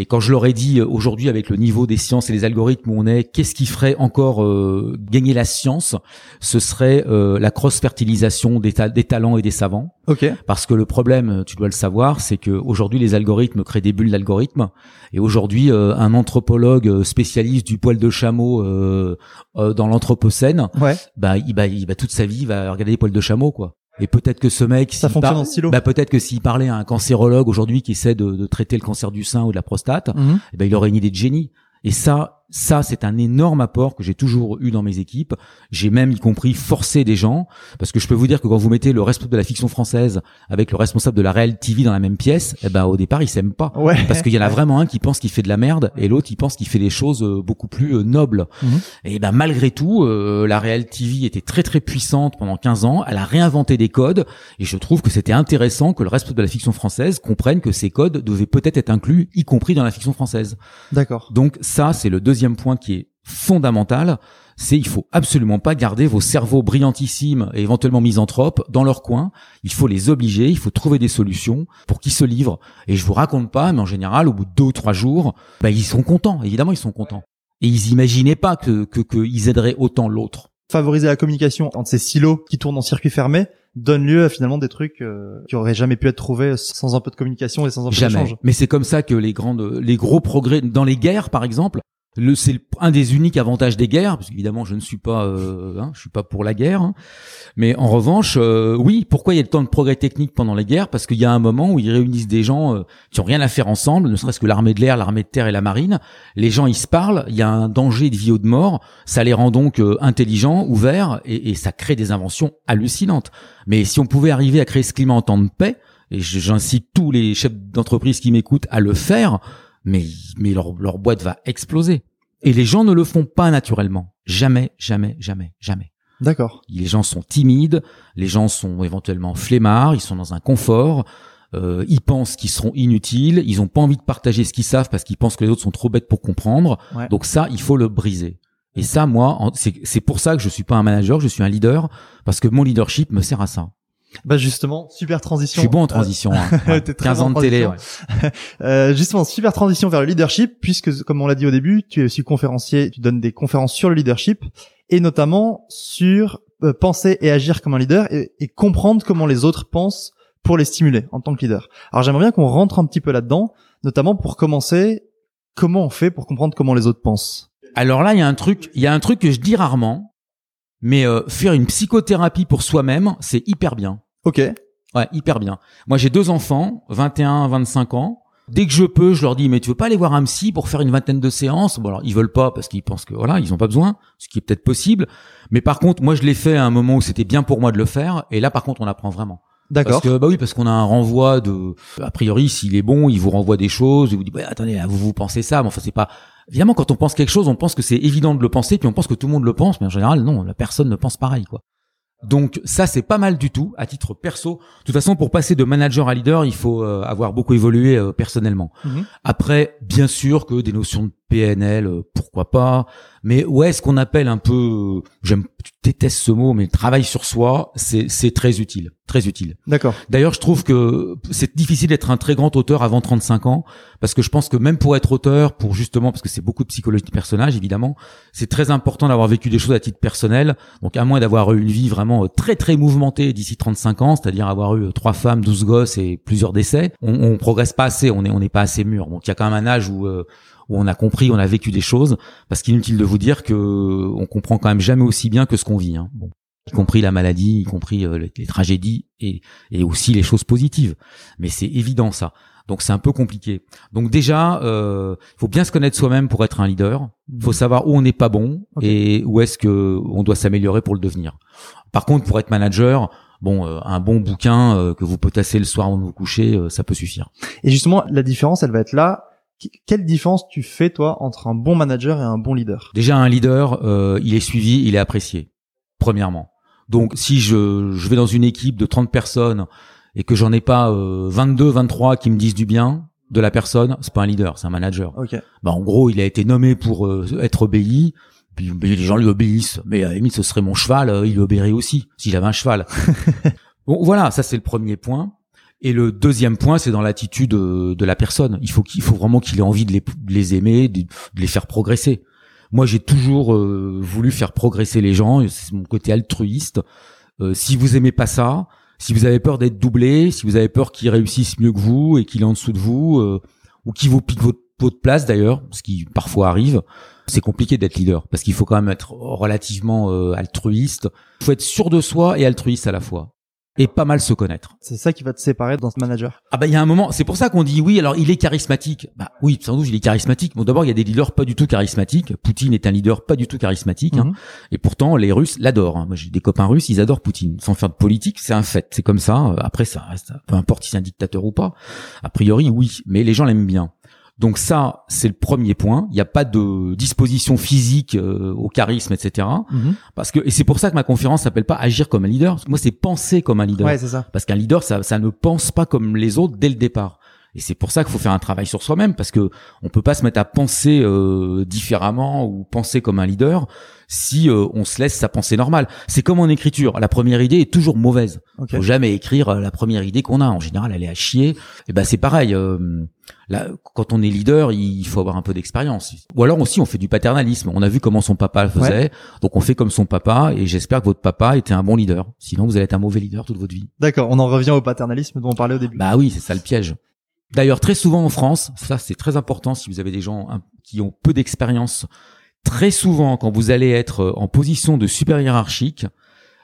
Et quand je leur ai dit euh, aujourd'hui avec le niveau des sciences et les algorithmes où on est, qu'est-ce qui ferait encore euh, gagner la science? Ce serait euh, la cross-fertilisation des, ta- des talents et des savants. Ok. Parce que le problème, tu dois le savoir, c'est que aujourd'hui les algorithmes créent des bulles d'algorithmes. Et aujourd'hui, euh, un anthropologue spécialiste du poil de chameau euh, euh, dans l'anthropocène, Ouais. bah il, bah, il va toute sa vie, il va regarder des poils de chameau, quoi. Et peut-être que ce mec, Ça fonctionne par- en stylo. bah peut-être que s'il parlait à un cancérologue aujourd'hui qui essaie de, de traiter le cancer du sein ou de la prostate, eh ben il aurait une idée de génie. Et ça, ça c'est un énorme apport que j'ai toujours eu dans mes équipes. J'ai même y compris forcé des gens parce que je peux vous dire que quand vous mettez le responsable de la fiction française avec le responsable de la réelle TV dans la même pièce, eh ben au départ ils s'aiment pas. Ouais. Parce qu'il y en a vraiment un qui pense qu'il fait de la merde et l'autre il pense qu'il fait des choses euh, beaucoup plus euh, nobles. Mhm. Et ben malgré tout, euh, la Real TV était très très puissante pendant 15 ans. Elle a réinventé des codes et je trouve que c'était intéressant que le reste de la fiction française comprenne que ces codes devaient peut-être être inclus, y compris dans la fiction française. D'accord. Donc ça, c'est le deuxième point qui est fondamentale, c'est il faut absolument pas garder vos cerveaux brillantissimes et éventuellement misanthropes dans leur coin. Il faut les obliger, il faut trouver des solutions pour qu'ils se livrent. Et je vous raconte pas, mais en général, au bout de deux ou trois jours, bah, ils sont contents. Évidemment, ils sont contents. Et ils imaginaient pas que qu'ils aideraient autant l'autre. Favoriser la communication entre ces silos qui tournent en circuit fermé donne lieu à finalement des trucs euh, qui auraient jamais pu être trouvés sans un peu de communication et sans un peu d'échange. Mais c'est comme ça que les grandes, les gros progrès dans les guerres, par exemple, le c'est un des uniques avantages des guerres parce qu'évidemment je ne suis pas euh, hein, je suis pas pour la guerre hein. mais en revanche euh, oui pourquoi il y a tant de progrès techniques pendant les guerres? Parce qu'il y a un moment où ils réunissent des gens euh, qui ont rien à faire ensemble ne serait-ce que l'armée de l'air l'armée de terre et la marine. Les gens ils se parlent il y a un danger de vie ou de mort ça les rend donc intelligents ouverts et, et ça crée des inventions hallucinantes. Mais si on pouvait arriver à créer ce climat en temps de paix et j'incite tous les chefs d'entreprise qui m'écoutent à le faire mais, mais leur, leur boîte va exploser. Et les gens ne le font pas naturellement. Jamais, jamais, jamais, jamais. D'accord. Les gens sont timides, les gens sont éventuellement flemmards, ils sont dans un confort, euh, ils pensent qu'ils seront inutiles, ils ont pas envie de partager ce qu'ils savent parce qu'ils pensent que les autres sont trop bêtes pour comprendre. Donc ça, il faut le briser. Et ça, moi, c'est pour ça que je suis pas un manager, je suis un leader, parce que mon leadership me sert à ça. Bah justement, super transition. Je suis bon en transition. Hein. 15 ans de télé. Ouais. euh, justement, super transition vers le leadership, puisque comme on l'a dit au début, tu es aussi conférencier, tu donnes des conférences sur le leadership et notamment sur euh, penser et agir comme un leader et, et, comprendre comment les autres pensent pour les stimuler en tant que leader. Alors j'aimerais bien qu'on rentre un petit peu là-dedans, notamment pour commencer, comment on fait pour comprendre comment les autres pensent. Alors là, il y a un truc, il y a un truc que je dis rarement, mais euh, faire une psychothérapie pour soi-même, c'est hyper bien. Ok. Ouais, hyper bien. Moi, j'ai deux enfants, 21, 25 ans. Dès que je peux, je leur dis, mais tu veux pas aller voir un psy pour faire une vingtaine de séances? Bon, alors ils veulent pas parce qu'ils pensent que voilà, ils ont pas besoin, ce qui est peut-être possible. Mais par contre, moi, je l'ai fait à un moment où c'était bien pour moi de le faire, et là, par contre, on apprend vraiment. D'accord. Parce que bah oui, parce qu'on a un renvoi de, a priori, s'il est bon, il vous renvoie des choses, il vous dit, bah, attendez, vous vous pensez ça, mais enfin c'est pas. Évidemment, quand on pense quelque chose, on pense que c'est évident de le penser, puis on pense que tout le monde le pense, mais en général, non, la personne ne pense pareil, quoi. Donc ça c'est pas mal du tout à titre perso. De toute façon pour passer de manager à leader, il faut euh, avoir beaucoup évolué euh, personnellement. Mhm. Après bien sûr que des notions de PNL euh, pourquoi pas, mais ouais ce qu'on appelle un peu j'aime tu détestes ce mot mais le travail sur soi, c'est c'est très utile, très utile. D'accord. D'ailleurs, je trouve que c'est difficile d'être un très grand auteur avant 35 ans parce que je pense que même pour être auteur, pour justement parce que c'est beaucoup de psychologie de personnage évidemment, c'est très important d'avoir vécu des choses à titre personnel. Donc à moins d'avoir eu une vie vraiment euh, très très mouvementée d'ici 35 ans, c'est-à-dire avoir eu euh, trois femmes, 12 gosses et plusieurs décès, on, on progresse pas assez, on est on n'est pas assez mûr. Donc il y a quand même un âge où euh, où on a compris, on a vécu des choses, parce qu'il est inutile de vous dire que on comprend quand même jamais aussi bien que ce qu'on vit. Hein. Bon y compris la maladie, y compris les, les, tragédies et, et aussi les choses positives. Mais c'est évident ça. Donc c'est un peu compliqué. Donc déjà, il euh, faut bien se connaître soi-même pour être un leader. Il faut savoir où on n'est pas bon Okay. et où est-ce que on doit s'améliorer pour le devenir. Par contre, pour être manager, bon, euh, un bon bouquin euh, que vous potassez le soir avant de vous coucher, euh, ça peut suffire. Et justement, la différence, elle va être là. Qu- Quelle différence tu fais toi entre un bon manager et un bon leader? Déjà, un leader, euh, il est suivi, il est apprécié. Premièrement. Donc, si je, je vais dans une équipe de 30 personnes et que j'en ai pas euh, 22, 23 qui me disent du bien de la personne, c'est pas un leader, c'est un manager. Ok. Bah, en gros, il a été nommé pour euh, être obéi. Puis les gens lui obéissent. Mais à limite, ce serait mon cheval, euh, il obéirait aussi, s'il avait un cheval. bon, voilà, ça c'est le premier point. Et le deuxième point, c'est dans l'attitude euh, de la personne. Il faut qu'il faut vraiment qu'il ait envie de les, de les aimer, de, les faire progresser. Moi, j'ai toujours euh, voulu faire progresser les gens. C'est mon côté altruiste. Euh, si vous aimez pas ça, si vous avez peur d'être doublé, si vous avez peur qu'il réussisse mieux que vous et qu'il est en dessous de vous, euh, ou qu'il vous pique votre de place d'ailleurs, ce qui parfois arrive, c'est compliqué d'être leader parce qu'il faut quand même être relativement euh, altruiste. Il faut être sûr de soi et altruiste à la fois. Et pas mal se connaître. C'est ça qui va te séparer dans ce manager. Ah bah il y a un moment, c'est pour ça qu'on dit oui, alors il est charismatique. Bah oui, sans doute il est charismatique. Bon d'abord il y a des leaders pas du tout charismatiques. Poutine est un leader pas du tout charismatique. hein. Mhm. Et pourtant les Russes l'adorent. hein. Moi j'ai des copains russes, ils adorent Poutine. Sans faire de politique, c'est un fait. C'est comme ça. Après ça reste, peu importe si c'est un dictateur ou pas. A priori oui, mais les gens l'aiment bien. Donc ça, c'est le premier point. Il n'y a pas de disposition physique euh, au charisme, etc. Mhm. Parce que et c'est pour ça que ma conférence s'appelle pas agir comme un leader. Parce que moi, c'est penser comme un leader. Ouais, c'est ça. Parce qu'un leader, ça, ça ne pense pas comme les autres dès le départ. Et c'est pour ça qu'il faut faire un travail sur soi-même parce que on peut pas se mettre à penser euh, différemment ou penser comme un leader si euh, on se laisse sa pensée normale. C'est comme en écriture, la première idée est toujours mauvaise. Ok. Faut jamais écrire euh, la première idée qu'on a. En général, elle est à chier. Et ben c'est pareil. euh, là, quand on est leader, il faut avoir un peu d'expérience. Ou alors aussi, on fait du paternalisme. On a vu comment son papa le faisait, donc on fait comme son papa. Et j'espère que votre papa était un bon leader. Sinon, vous allez être un mauvais leader toute votre vie. D'accord, on en revient au paternalisme dont on parlait au début. Bah oui, c'est ça le piège. D'ailleurs, très souvent en France, ça c'est très important si vous avez des gens qui ont peu d'expérience. Très souvent, quand vous allez être euh, en position de super hiérarchique,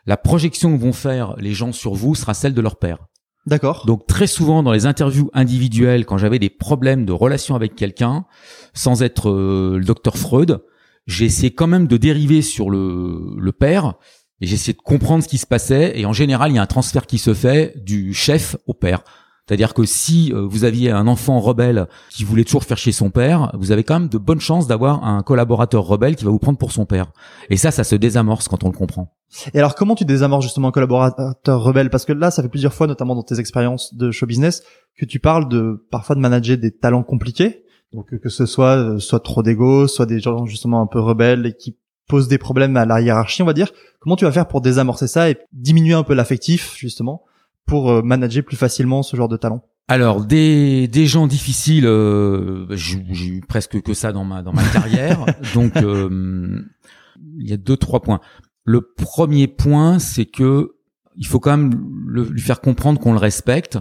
la projection que vont faire les gens sur vous sera celle de leur père. D'accord. Donc très souvent dans les interviews individuelles, quand j'avais des problèmes de relation avec quelqu'un, sans être euh, le docteur Freud, j'ai essayé quand même de dériver sur le, le père et j'ai essayé de comprendre ce qui se passait. Et en général, il y a un transfert qui se fait du chef au père. C'est-à-dire que si euh, vous aviez un enfant rebelle qui voulait toujours faire chier son père, vous avez quand même de bonnes chances d'avoir un collaborateur rebelle qui va vous prendre pour son père. Et ça, ça se désamorce quand on le comprend. Et alors, comment tu désamorces justement un collaborateur rebelle? Parce que là, ça fait plusieurs fois, notamment dans tes expériences de show business, que tu parles de parfois de manager des talents compliqués. Donc que ce soit euh, soit trop d'ego, soit des gens justement un peu rebelles et qui posent des problèmes à la hiérarchie, on va dire. Comment tu vas faire pour désamorcer ça et diminuer un peu l'affectif justement? Pour euh, manager plus facilement ce genre de talent Alors des des gens difficiles, euh, j'ai j'ai eu presque que ça dans ma dans ma carrière. Donc euh, il y a deux trois points. Le premier point, c'est que il faut quand même le- lui faire comprendre qu'on le respecte,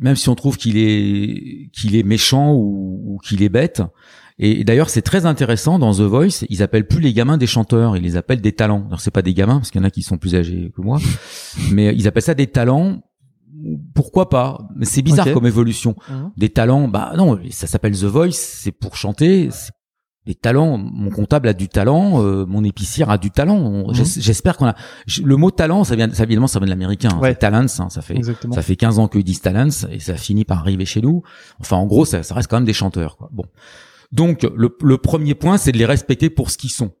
même si on trouve qu'il est qu'il est méchant ou, ou qu'il est bête. Et, et d'ailleurs, c'est très intéressant dans The Voice. Ils appellent plus les gamins des chanteurs, ils les appellent des talents. Alors c'est pas des gamins parce qu'il y en a qui sont plus âgés que moi, mais ils appellent ça des talents. Pourquoi pas? Mais c'est bizarre comme évolution. Des talents, bah non, ça s'appelle The Voice, c'est pour chanter. Des talents, mon comptable a du talent, euh, mon épicière a du talent. On- Mhm. j'es- J'espère qu'on a. Le mot talent, ça vient, ça évidemment, ça vient de l'américain. hein. Ouais. Talents, hein, ça fait Exactement. ça fait 15 ans qu'ils disent talents et ça finit par arriver chez nous. Enfin, en gros, ça, ça reste quand même des chanteurs. Quoi. Bon, donc le, le premier point, c'est de les respecter pour ce qu'ils sont.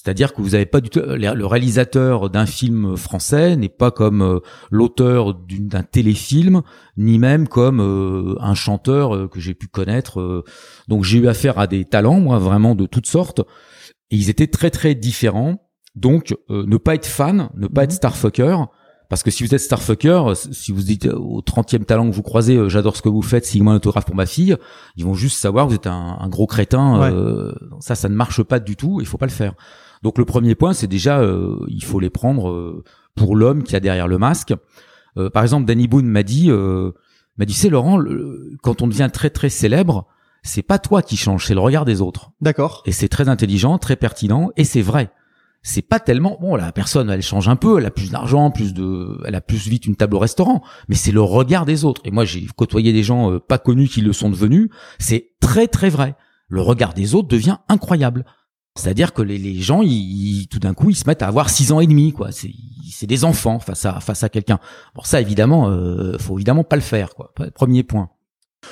C'est-à-dire que vous avez pas du tout le réalisateur d'un film français n'est pas comme euh, l'auteur d'un téléfilm, ni même comme euh, un chanteur euh, que j'ai pu connaître. Donc j'ai eu affaire à des talents, moi, vraiment de toutes sortes, et ils étaient très très différents. Donc ne pas être fan, ne pas être starfucker, parce que si vous êtes starfucker, si vous dites au 30e talent que vous croisez, euh, j'adore ce que vous faites, signe-moi un autographe pour ma fille, ils vont juste savoir que vous êtes un, un gros crétin. Ouais. euh, ça, ça ne marche pas du tout. Il faut pas le faire. Donc le premier point, c'est déjà, euh, il faut les prendre euh, pour l'homme qui a derrière le masque. Euh, par exemple, Danny Boone m'a dit, euh, m'a dit, c'est Laurent, le- quand on devient très très célèbre, c'est pas toi qui change, c'est le regard des autres. D'accord. Et c'est très intelligent, très pertinent, et c'est vrai. C'est pas tellement bon. La personne, elle change un peu, elle a plus d'argent, plus de, elle a plus vite une table au restaurant. Mais c'est le regard des autres. Et moi, j'ai côtoyé des gens euh, pas connus qui le sont devenus. C'est très très vrai. Le regard des autres devient incroyable. C'est-à-dire que les, les gens, ils, ils- tout d'un coup, ils se mettent à avoir six ans et demi, quoi. C'est, c'est des enfants face à face à quelqu'un. Bon, ça, évidemment, euh, faut évidemment pas le faire, quoi. Premier point.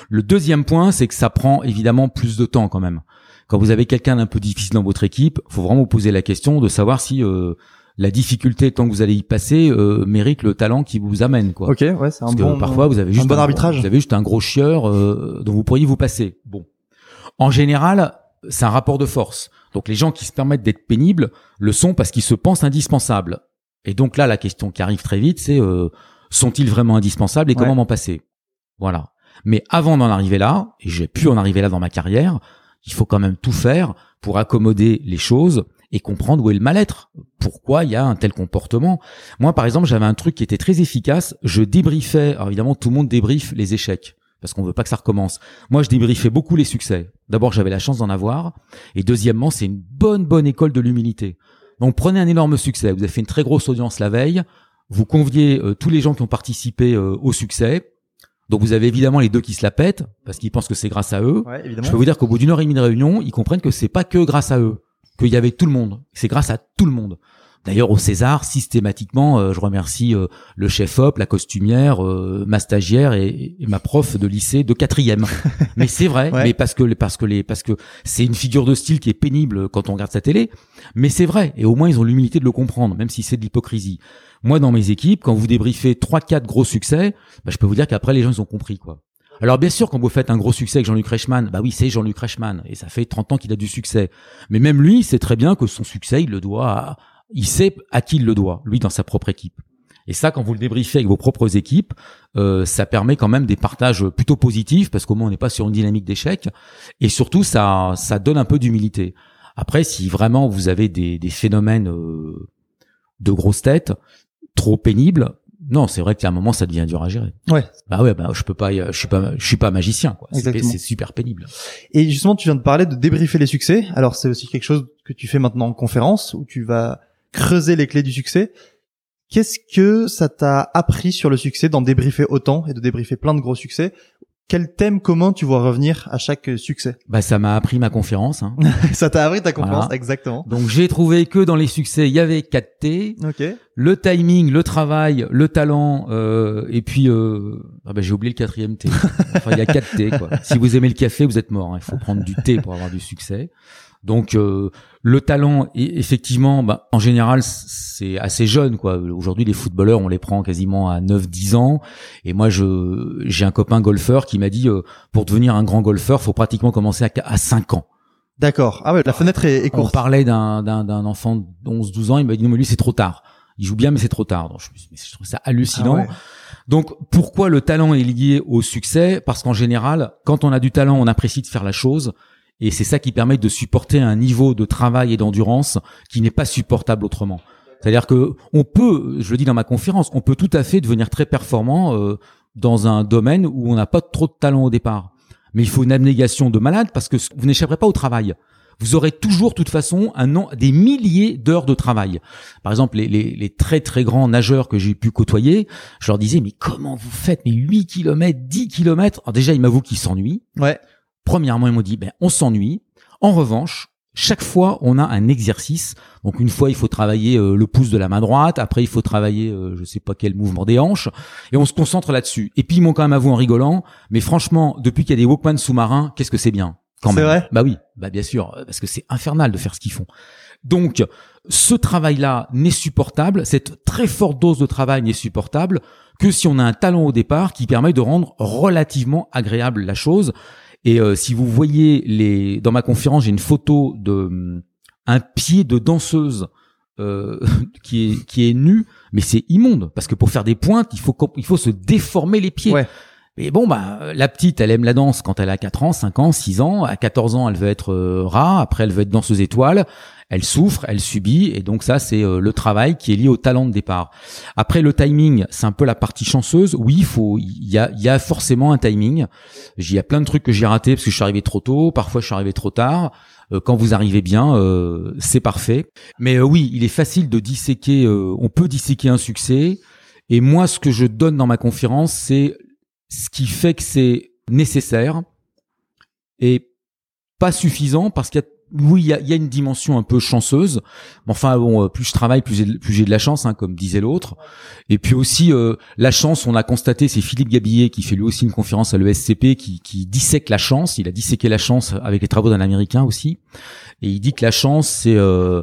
Le deuxième point, c'est que ça prend évidemment plus de temps quand même. Quand vous avez quelqu'un d'un peu difficile dans votre équipe, faut vraiment vous poser la question de savoir si euh, la difficulté tant que vous allez y passer euh, mérite le talent qui vous amène, quoi. Ok, ouais, c'est un Parce que bon. parfois vous avez juste un bon un, arbitrage. Vous avez juste un gros chieur euh, dont vous pourriez vous passer. Bon, en général, c'est un rapport de force. Donc les gens qui se permettent d'être pénibles le sont parce qu'ils se pensent indispensables. Et donc là, la question qui arrive très vite, c'est euh, sont-ils vraiment indispensables et Ouais. comment m'en passer? Voilà. Mais avant d'en arriver là, et j'ai pu en arriver là dans ma carrière, il faut quand même tout faire pour accommoder les choses et comprendre où est le mal-être. Pourquoi il y a un tel comportement? Moi, par exemple, j'avais un truc qui était très efficace. Je débriefais. Alors évidemment, tout le monde débriefe les échecs parce qu'on veut pas que ça recommence. Moi, je débriefais beaucoup les succès. D'abord, j'avais la chance d'en avoir, et deuxièmement, c'est une bonne bonne école de l'humilité. Donc, prenez un énorme succès. Vous avez fait une très grosse audience la veille. Vous conviez euh, tous les gens qui ont participé euh, au succès. Donc, vous avez évidemment les deux qui se la pètent parce qu'ils pensent que c'est grâce à eux. Ouais, Je peux vous dire qu'au bout d'une heure et demie de réunion, ils comprennent que c'est pas que grâce à eux, qu'il y avait tout le monde. C'est grâce à tout le monde. D'ailleurs, au César, systématiquement, euh, je remercie euh, le chef op, la costumière, euh, ma stagiaire et, et ma prof de lycée de quatrième. mais c'est vrai, Ouais. mais parce que parce que les parce que c'est une figure de style qui est pénible quand on regarde sa télé. Mais c'est vrai, et au moins ils ont l'humilité de le comprendre, même si c'est de l'hypocrisie. Moi, dans mes équipes, quand vous débriefez trois, quatre gros succès, bah, je peux vous dire qu'après les gens ils ont compris quoi. Alors bien sûr, quand vous faites un gros succès avec Jean-Luc Reichmann, bah oui, c'est Jean-Luc Reichmann, et ça fait 30 ans qu'il a du succès. Mais même lui, il sait très bien que son succès, il le doit, à, il sait à qui il le doit, lui dans sa propre équipe. Et ça, quand vous le débriefez avec vos propres équipes, euh, ça permet quand même des partages plutôt positifs parce qu'au moins on n'est pas sur une dynamique d'échec. Et surtout, ça, ça donne un peu d'humilité. Après, si vraiment vous avez des, des phénomènes euh, de grosses têtes trop pénibles, non, c'est vrai qu'à un moment ça devient dur à gérer. Ouais. Bah ouais, bah je peux pas, je suis pas, je suis pas magicien quoi. C'est c'est super pénible. Et justement, tu viens de parler de débriefer les succès. Alors c'est aussi quelque chose que tu fais maintenant en conférence où tu vas creuser les clés du succès. Qu'est-ce que ça t'a appris sur le succès d'en débriefer autant et de débriefer plein de gros succès? Quel thème commun tu vois revenir à chaque succès? Bah ça m'a appris ma conférence. Hein. ça t'a appris ta conférence, exactement. Donc j'ai trouvé que dans les succès, il y avait 4 T. Ok. Le timing, le travail, le talent, euh, et puis euh... ah bah, j'ai oublié le quatrième T. enfin il y a 4 T quoi. Si vous aimez le café, vous êtes mort. Hein. Il faut prendre du thé pour avoir du succès. Donc euh, le talent, effectivement, bah, en général, c'est assez jeune. quoi. Aujourd'hui, les footballeurs, on les prend quasiment à 9-10 ans. Et moi, je j'ai un copain golfeur qui m'a dit, euh, pour devenir un grand golfeur, faut pratiquement commencer à, à 5 ans. D'accord. Ah ouais, la fenêtre est, courte. On parlait d'un d'un enfant de 11-12 ans, il m'a dit non mais lui c'est trop tard. Il joue bien mais c'est trop tard. Donc je, je trouve ça hallucinant. Ah Donc pourquoi le talent est lié au succès? Parce qu'en général, quand on a du talent, on apprécie de faire la chose et c'est ça qui permet de supporter un niveau de travail et d'endurance qui n'est pas supportable autrement. C'est-à-dire que on peut, je le dis dans ma conférence, on peut tout à fait devenir très performant euh, dans un domaine où on n'a pas trop de talent au départ. Mais il faut une abnégation de malade parce que vous n'échapperez pas au travail. Vous aurez toujours, de toute façon, un an, des milliers d'heures de travail. Par exemple, les, les, les très très grands nageurs que j'ai pu côtoyer, je leur disais, mais comment vous faites? Mais 8 km, 10 km déjà, ils m'avouent qu'ils s'ennuient. Ouais. Premièrement, ils m'ont dit, ben, on s'ennuie. En revanche, chaque fois, on a un exercice. Donc une fois, il faut travailler euh, le pouce de la main droite. Après, il faut travailler, euh, je sais pas quel mouvement des hanches. Et on se concentre là-dessus. Et puis ils m'ont quand même avoué en rigolant. Mais franchement, depuis qu'il y a des Walkman sous-marins, qu'est-ce que c'est bien C'est vrai? Bah oui, bah bien sûr, parce que c'est infernal de faire ce qu'ils font. Donc, ce travail-là n'est supportable. Cette très forte dose de travail n'est supportable que si on a un talent au départ qui permet de rendre relativement agréable la chose. Et euh, si vous voyez les dans ma conférence, j'ai une photo de hum, un pied de danseuse euh, qui est qui est nu, mais c'est immonde parce que pour faire des pointes, il faut il faut se déformer les pieds. Ouais. Mais bon, bah, la petite, elle aime la danse quand elle a 4 ans, 5 ans, 6 ans. À 14 ans, elle veut être euh, rat. Après, elle veut être danseuse étoile. Elle souffre, elle subit. Et donc ça, c'est euh, le travail qui est lié au talent de départ. Après, le timing, c'est un peu la partie chanceuse. Oui, il faut, il y a, y a forcément un timing. Il y a plein de trucs que j'ai ratés parce que je suis arrivé trop tôt. Parfois, je suis arrivé trop tard. Euh, quand vous arrivez bien, euh, c'est parfait. Mais oui, il est facile de disséquer. on peut disséquer un succès. Et moi, ce que je donne dans ma conférence, c'est ce qui fait que c'est nécessaire et pas suffisant parce qu'il y a oui, il y a, y a, une dimension un peu chanceuse. Enfin, bon, euh, plus je travaille, plus j'ai, plus j'ai de la chance, hein, comme disait l'autre. Et puis aussi, euh, la chance, on a constaté, c'est Philippe Gabillet qui fait lui aussi une conférence à l'ESCP, qui, qui dissèque la chance. Il a disséqué la chance avec les travaux d'un Américain aussi. Et il dit que la chance, c'est euh,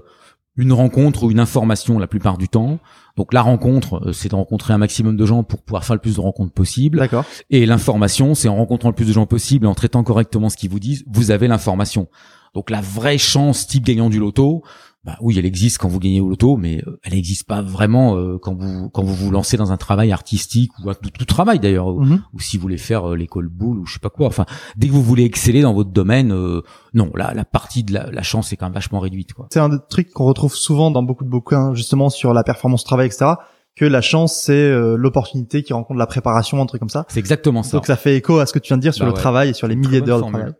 une rencontre ou une information la plupart du temps. Donc la rencontre, euh, c'est de rencontrer un maximum de gens pour pouvoir faire le plus de rencontres possible. D'accord. Et l'information, c'est en rencontrant le plus de gens possible, en traitant correctement ce qu'ils vous disent, vous avez l'information. Donc la vraie chance type gagnant du loto, bah oui, elle existe quand vous gagnez au loto, mais euh, elle n'existe pas vraiment euh, quand vous quand vous vous lancez dans un travail artistique ou tout, tout travail d'ailleurs, Mhm. ou si vous voulez faire euh, l'école boule ou je sais pas quoi. Enfin, dès que vous voulez exceller dans votre domaine, euh, non, la, la partie de la, la chance est quand même vachement réduite. C'est un des trucs qu'on retrouve souvent dans beaucoup de bouquins, justement, sur la performance travail, etc. Que la chance, c'est euh, l'opportunité qui rencontre la préparation, un truc comme ça. C'est exactement ça. Donc ça fait écho à ce que tu viens de dire sur Bah le ouais. travail et sur les milliers d'heures de formule. travail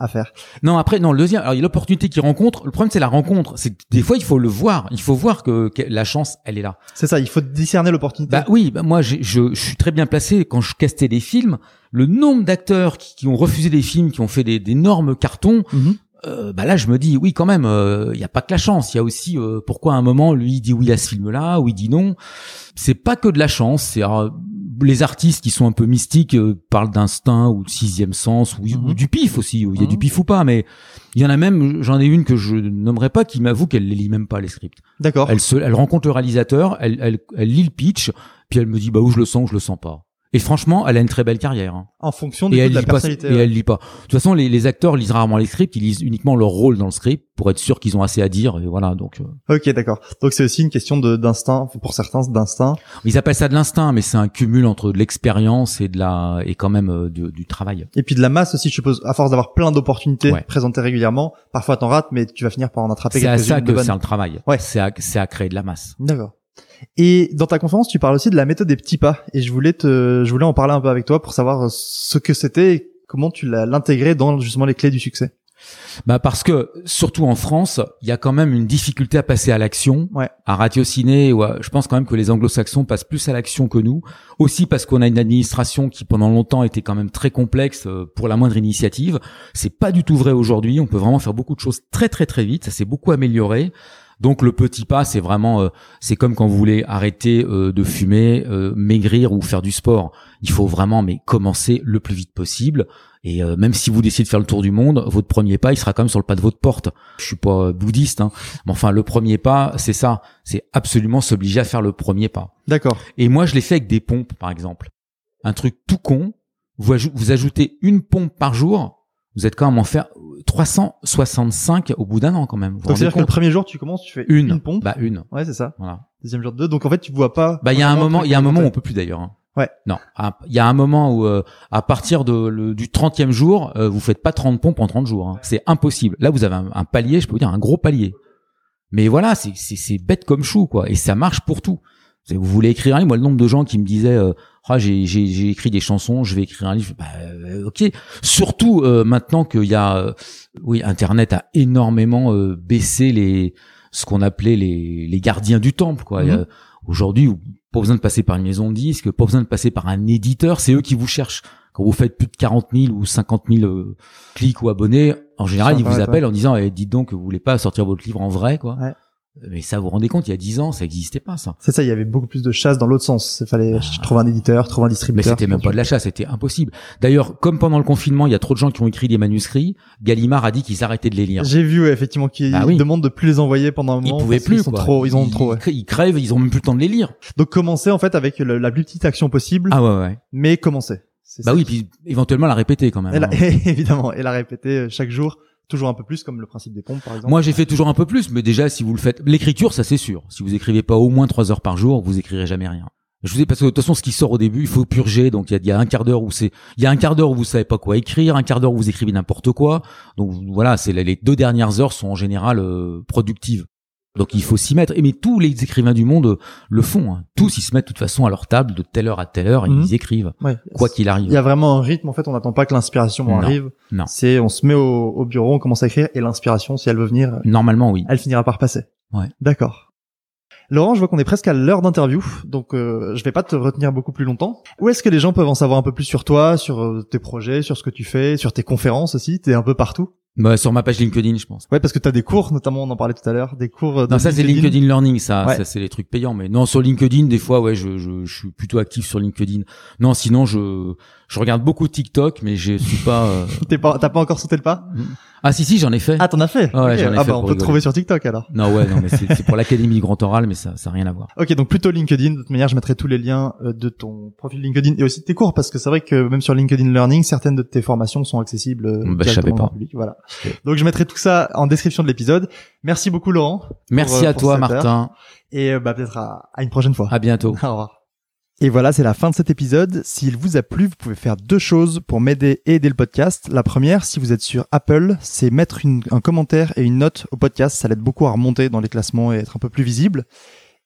à faire. Non, après, non, le deuxième, alors il y a l'opportunité qui rencontre. Le problème, c'est la rencontre. C'est des fois, il faut le voir. Il faut voir que, que la chance, elle est là. C'est ça, il faut discerner l'opportunité. Bah oui, bah moi, je, je suis très bien placé quand je castais des films. Le nombre d'acteurs qui, qui ont refusé des films, qui ont fait des- d'énormes cartons, Mhm. euh, bah là, je me dis, oui, quand même, euh, il y a pas que la chance. Il y a aussi euh, pourquoi à un moment, lui, il dit oui à ce film-là, ou il dit non. C'est pas que de la chance. C'est alors, les artistes qui sont un peu mystiques euh, parlent d'instinct ou de sixième sens ou, Mhm. ou du pif aussi. où Il y a Mhm. du pif ou pas, mais il y en a même. J'en ai une que je nommerai pas qui m'avoue qu'elle les lit même pas les scripts. D'accord. Elle se, elle rencontre le réalisateur, elle, elle, elle lit le pitch, puis elle me dit bah où je le sens, où je le sens pas. Et franchement, elle a une très belle carrière. Hein. En fonction du Et coup, elle de la lit pas. personnalité. Et ouais. elle lit pas. De toute façon, les, les acteurs lisent rarement les scripts. Ils lisent uniquement leur rôle dans le script pour être sûr qu'ils ont assez à dire. Et voilà. Donc, euh, Ok, d'accord. Donc c'est aussi une question de d'instinct pour certains d'instinct. ils appellent ça de l'instinct, mais c'est un cumul entre de l'expérience et de la et quand même euh, du, du travail. Et puis de la masse aussi, je suppose. À force d'avoir plein d'opportunités Ouais. présentées régulièrement, parfois t'en rates, mais tu vas finir par en attraper C'est à quelques-unes ça de que bonnes. c'est un travail. Ouais. C'est à, c'est à créer de la masse. D'accord. Et dans ta conférence, tu parles aussi de la méthode des petits pas. Et je voulais te, je voulais en parler un peu avec toi pour savoir ce que c'était et comment tu l'as l'intégré dans justement les clés du succès. Bah parce que surtout en France, il y a quand même une difficulté à passer à l'action, Ouais. à ratiociner. Ouais, je pense quand même que les Anglo-Saxons passent plus à l'action que nous. Aussi parce qu'on a une administration qui pendant longtemps était quand même très complexe euh, pour la moindre initiative. C'est pas du tout vrai aujourd'hui. On peut vraiment faire beaucoup de choses très très très vite. Ça s'est beaucoup amélioré. Donc le petit pas, c'est vraiment, euh, c'est comme quand vous voulez arrêter euh, de fumer, euh, maigrir ou faire du sport. Il faut vraiment mais commencer le plus vite possible. Et euh, même si vous décidez de faire le tour du monde, votre premier pas, il sera quand même sur le pas de votre porte. Je suis pas bouddhiste, hein, mais enfin le premier pas, c'est ça, c'est absolument s'obliger à faire le premier pas. D'accord. Et moi, je l'ai fait avec des pompes, par exemple. Un truc tout con. Vous, aj- vous ajoutez une pompe par jour, vous êtes quand même en faire 365 au bout d'un an quand même. Vous Donc c'est-à-dire que le premier jour, tu commences, tu fais une, une, pompe. Bah une. Ouais, c'est ça. Voilà. Deuxième jour deux. Donc en fait, tu vois pas. Bah il y a un moment, il y a un moment où on peut plus d'ailleurs. hein. Ouais. Non, à- il y a un moment où euh, à partir de le, du 30e jour, euh, vous faites pas 30 pompes en 30 jours. hein. C'est impossible. Là, vous avez un, un palier, je peux vous dire un gros palier. Mais voilà, c'est bête comme chou quoi, et ça marche pour tout. Vous voulez écrire un livre, moi le nombre de gens qui me disaient euh, ah j'ai j'ai j'ai écrit des chansons, je vais écrire un livre. Bah, euh, ok. Surtout euh, maintenant qu'il y a euh, oui Internet a énormément euh, baissé les ce qu'on appelait les les gardiens du temple quoi. Mhm. Aujourd'hui, pas besoin de passer par une maison de disques, pas besoin de passer par un éditeur, c'est eux qui vous cherchent. Quand vous faites plus de 40 000 ou 50 000 euh, clics ou abonnés, en général, ils vous appellent en disant eh, dites donc que vous voulez pas sortir votre livre en vrai quoi. Ouais. Mais ça vous vous rendez compte, il y a 10 ans, ça existait pas ça. C'est ça, il y avait beaucoup plus de chasse dans l'autre sens. Il fallait trouver un éditeur, trouver un Mais distributeur. c'était même pas de l'achat, c'était impossible. D'ailleurs, comme pendant le confinement, il y a trop de gens qui ont écrit des manuscrits, Gallimard a dit qu'ils arrêtaient de les lire. J'ai vu effectivement qu'ils oui. demandent de plus les envoyer pendant un Ils moment. pouvaient parce qu'ils plus sont quoi. trop, ils ont trop. ouais. ils crèvent, ils ont même plus le temps de les lire. Donc commencer en fait avec le- la plus petite action possible, Ah ouais ouais. mais commencer. Bah oui, qui- puis éventuellement la répéter quand même. Et la- hein. évidemment, et la répéter euh, chaque jour, toujours un peu plus, comme le principe des pompes par exemple. Moi, j'ai fait toujours un peu plus, mais déjà, si vous le faites, l'écriture, ça c'est sûr. Si vous écrivez pas au moins trois heures par jour, vous écrirez jamais rien. Je vous dis parce que de toute façon, ce qui sort au début, il faut purger. Donc il y a, un quart d'heure où c'est, il y a un quart d'heure où vous savez pas quoi écrire, un quart d'heure où vous écrivez n'importe quoi. Donc voilà, c'est les deux dernières heures sont en général euh, productives. Donc il faut s'y mettre. Et mais tous les écrivains du monde le font. hein. Tous ils se mettent de toute façon à leur table de telle heure à telle heure et Mhm. ils écrivent Ouais. quoi qu'il Il y arrive. a vraiment un rythme en fait. On n'attend pas que l'inspiration arrive. non. C'est on se met au, au bureau, on commence à écrire et l'inspiration, si elle veut venir, Normalement, oui. elle finira par passer. Ouais. D'accord. Laurent, je vois qu'on est presque à l'heure d'interview, donc euh, je vais pas te retenir beaucoup plus longtemps. Où est-ce que les gens peuvent en savoir un peu plus sur toi, sur euh, tes projets, sur ce que tu fais, sur tes conférences aussi? T'es un peu partout? Bah, sur ma page LinkedIn, je pense. Ouais, parce que t'as des cours, notamment on en parlait tout à l'heure, des cours. euh, de Non, ça c'est LinkedIn Learning, ça, Ouais. ça c'est les trucs payants. Mais non, sur LinkedIn, des fois, ouais, je, je, je suis plutôt actif sur LinkedIn. Non, sinon, je, je regarde beaucoup TikTok, mais je suis pas. euh, T'es pas, t'as pas encore sauté le pas Ah si si, j'en ai fait. Ah, t'en as fait Ouais, Ok. j'en ai Ah fait bah on peut te trouver sur TikTok alors. Non ouais, non, mais c'est c'est pour l'Académie du Grand Oral, mais ça, ça a rien à voir. Ok, donc plutôt LinkedIn. De toute manière, je mettrai tous les liens euh, de ton profil LinkedIn et aussi de tes cours, parce que c'est vrai que même sur LinkedIn Learning, certaines de tes formations sont accessibles euh, Bah, directement pas. le public. Voilà. Donc je mettrai tout ça en description de l'épisode. Merci beaucoup Laurent. Merci euh, à pour toi, heure. Martin. Et bah peut-être à, à une prochaine fois. À bientôt. Au revoir. Et voilà, c'est la fin de cet épisode. S'il vous a plu, vous pouvez faire deux choses pour m'aider et aider le podcast. La première, si vous êtes sur Apple, c'est mettre un commentaire et une note au podcast. Ça l'aide beaucoup à remonter dans les classements et être un peu plus visible.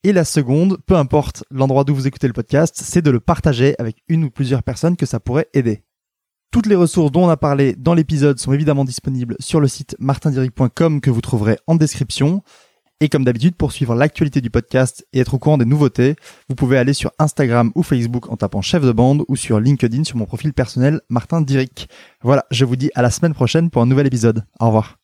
Et la seconde, peu importe l'endroit d'où vous écoutez le podcast, c'est de le partager avec une ou plusieurs personnes que ça pourrait aider. Toutes les ressources dont on a parlé dans l'épisode sont évidemment disponibles sur le site martindiric.com que vous trouverez en description. Et comme d'habitude, pour suivre l'actualité du podcast et être au courant des nouveautés, vous pouvez aller sur Instagram ou Facebook en tapant chef de bande ou sur LinkedIn sur mon profil personnel Martin Diric. Voilà, je vous dis à la semaine prochaine pour un nouvel épisode. Au revoir.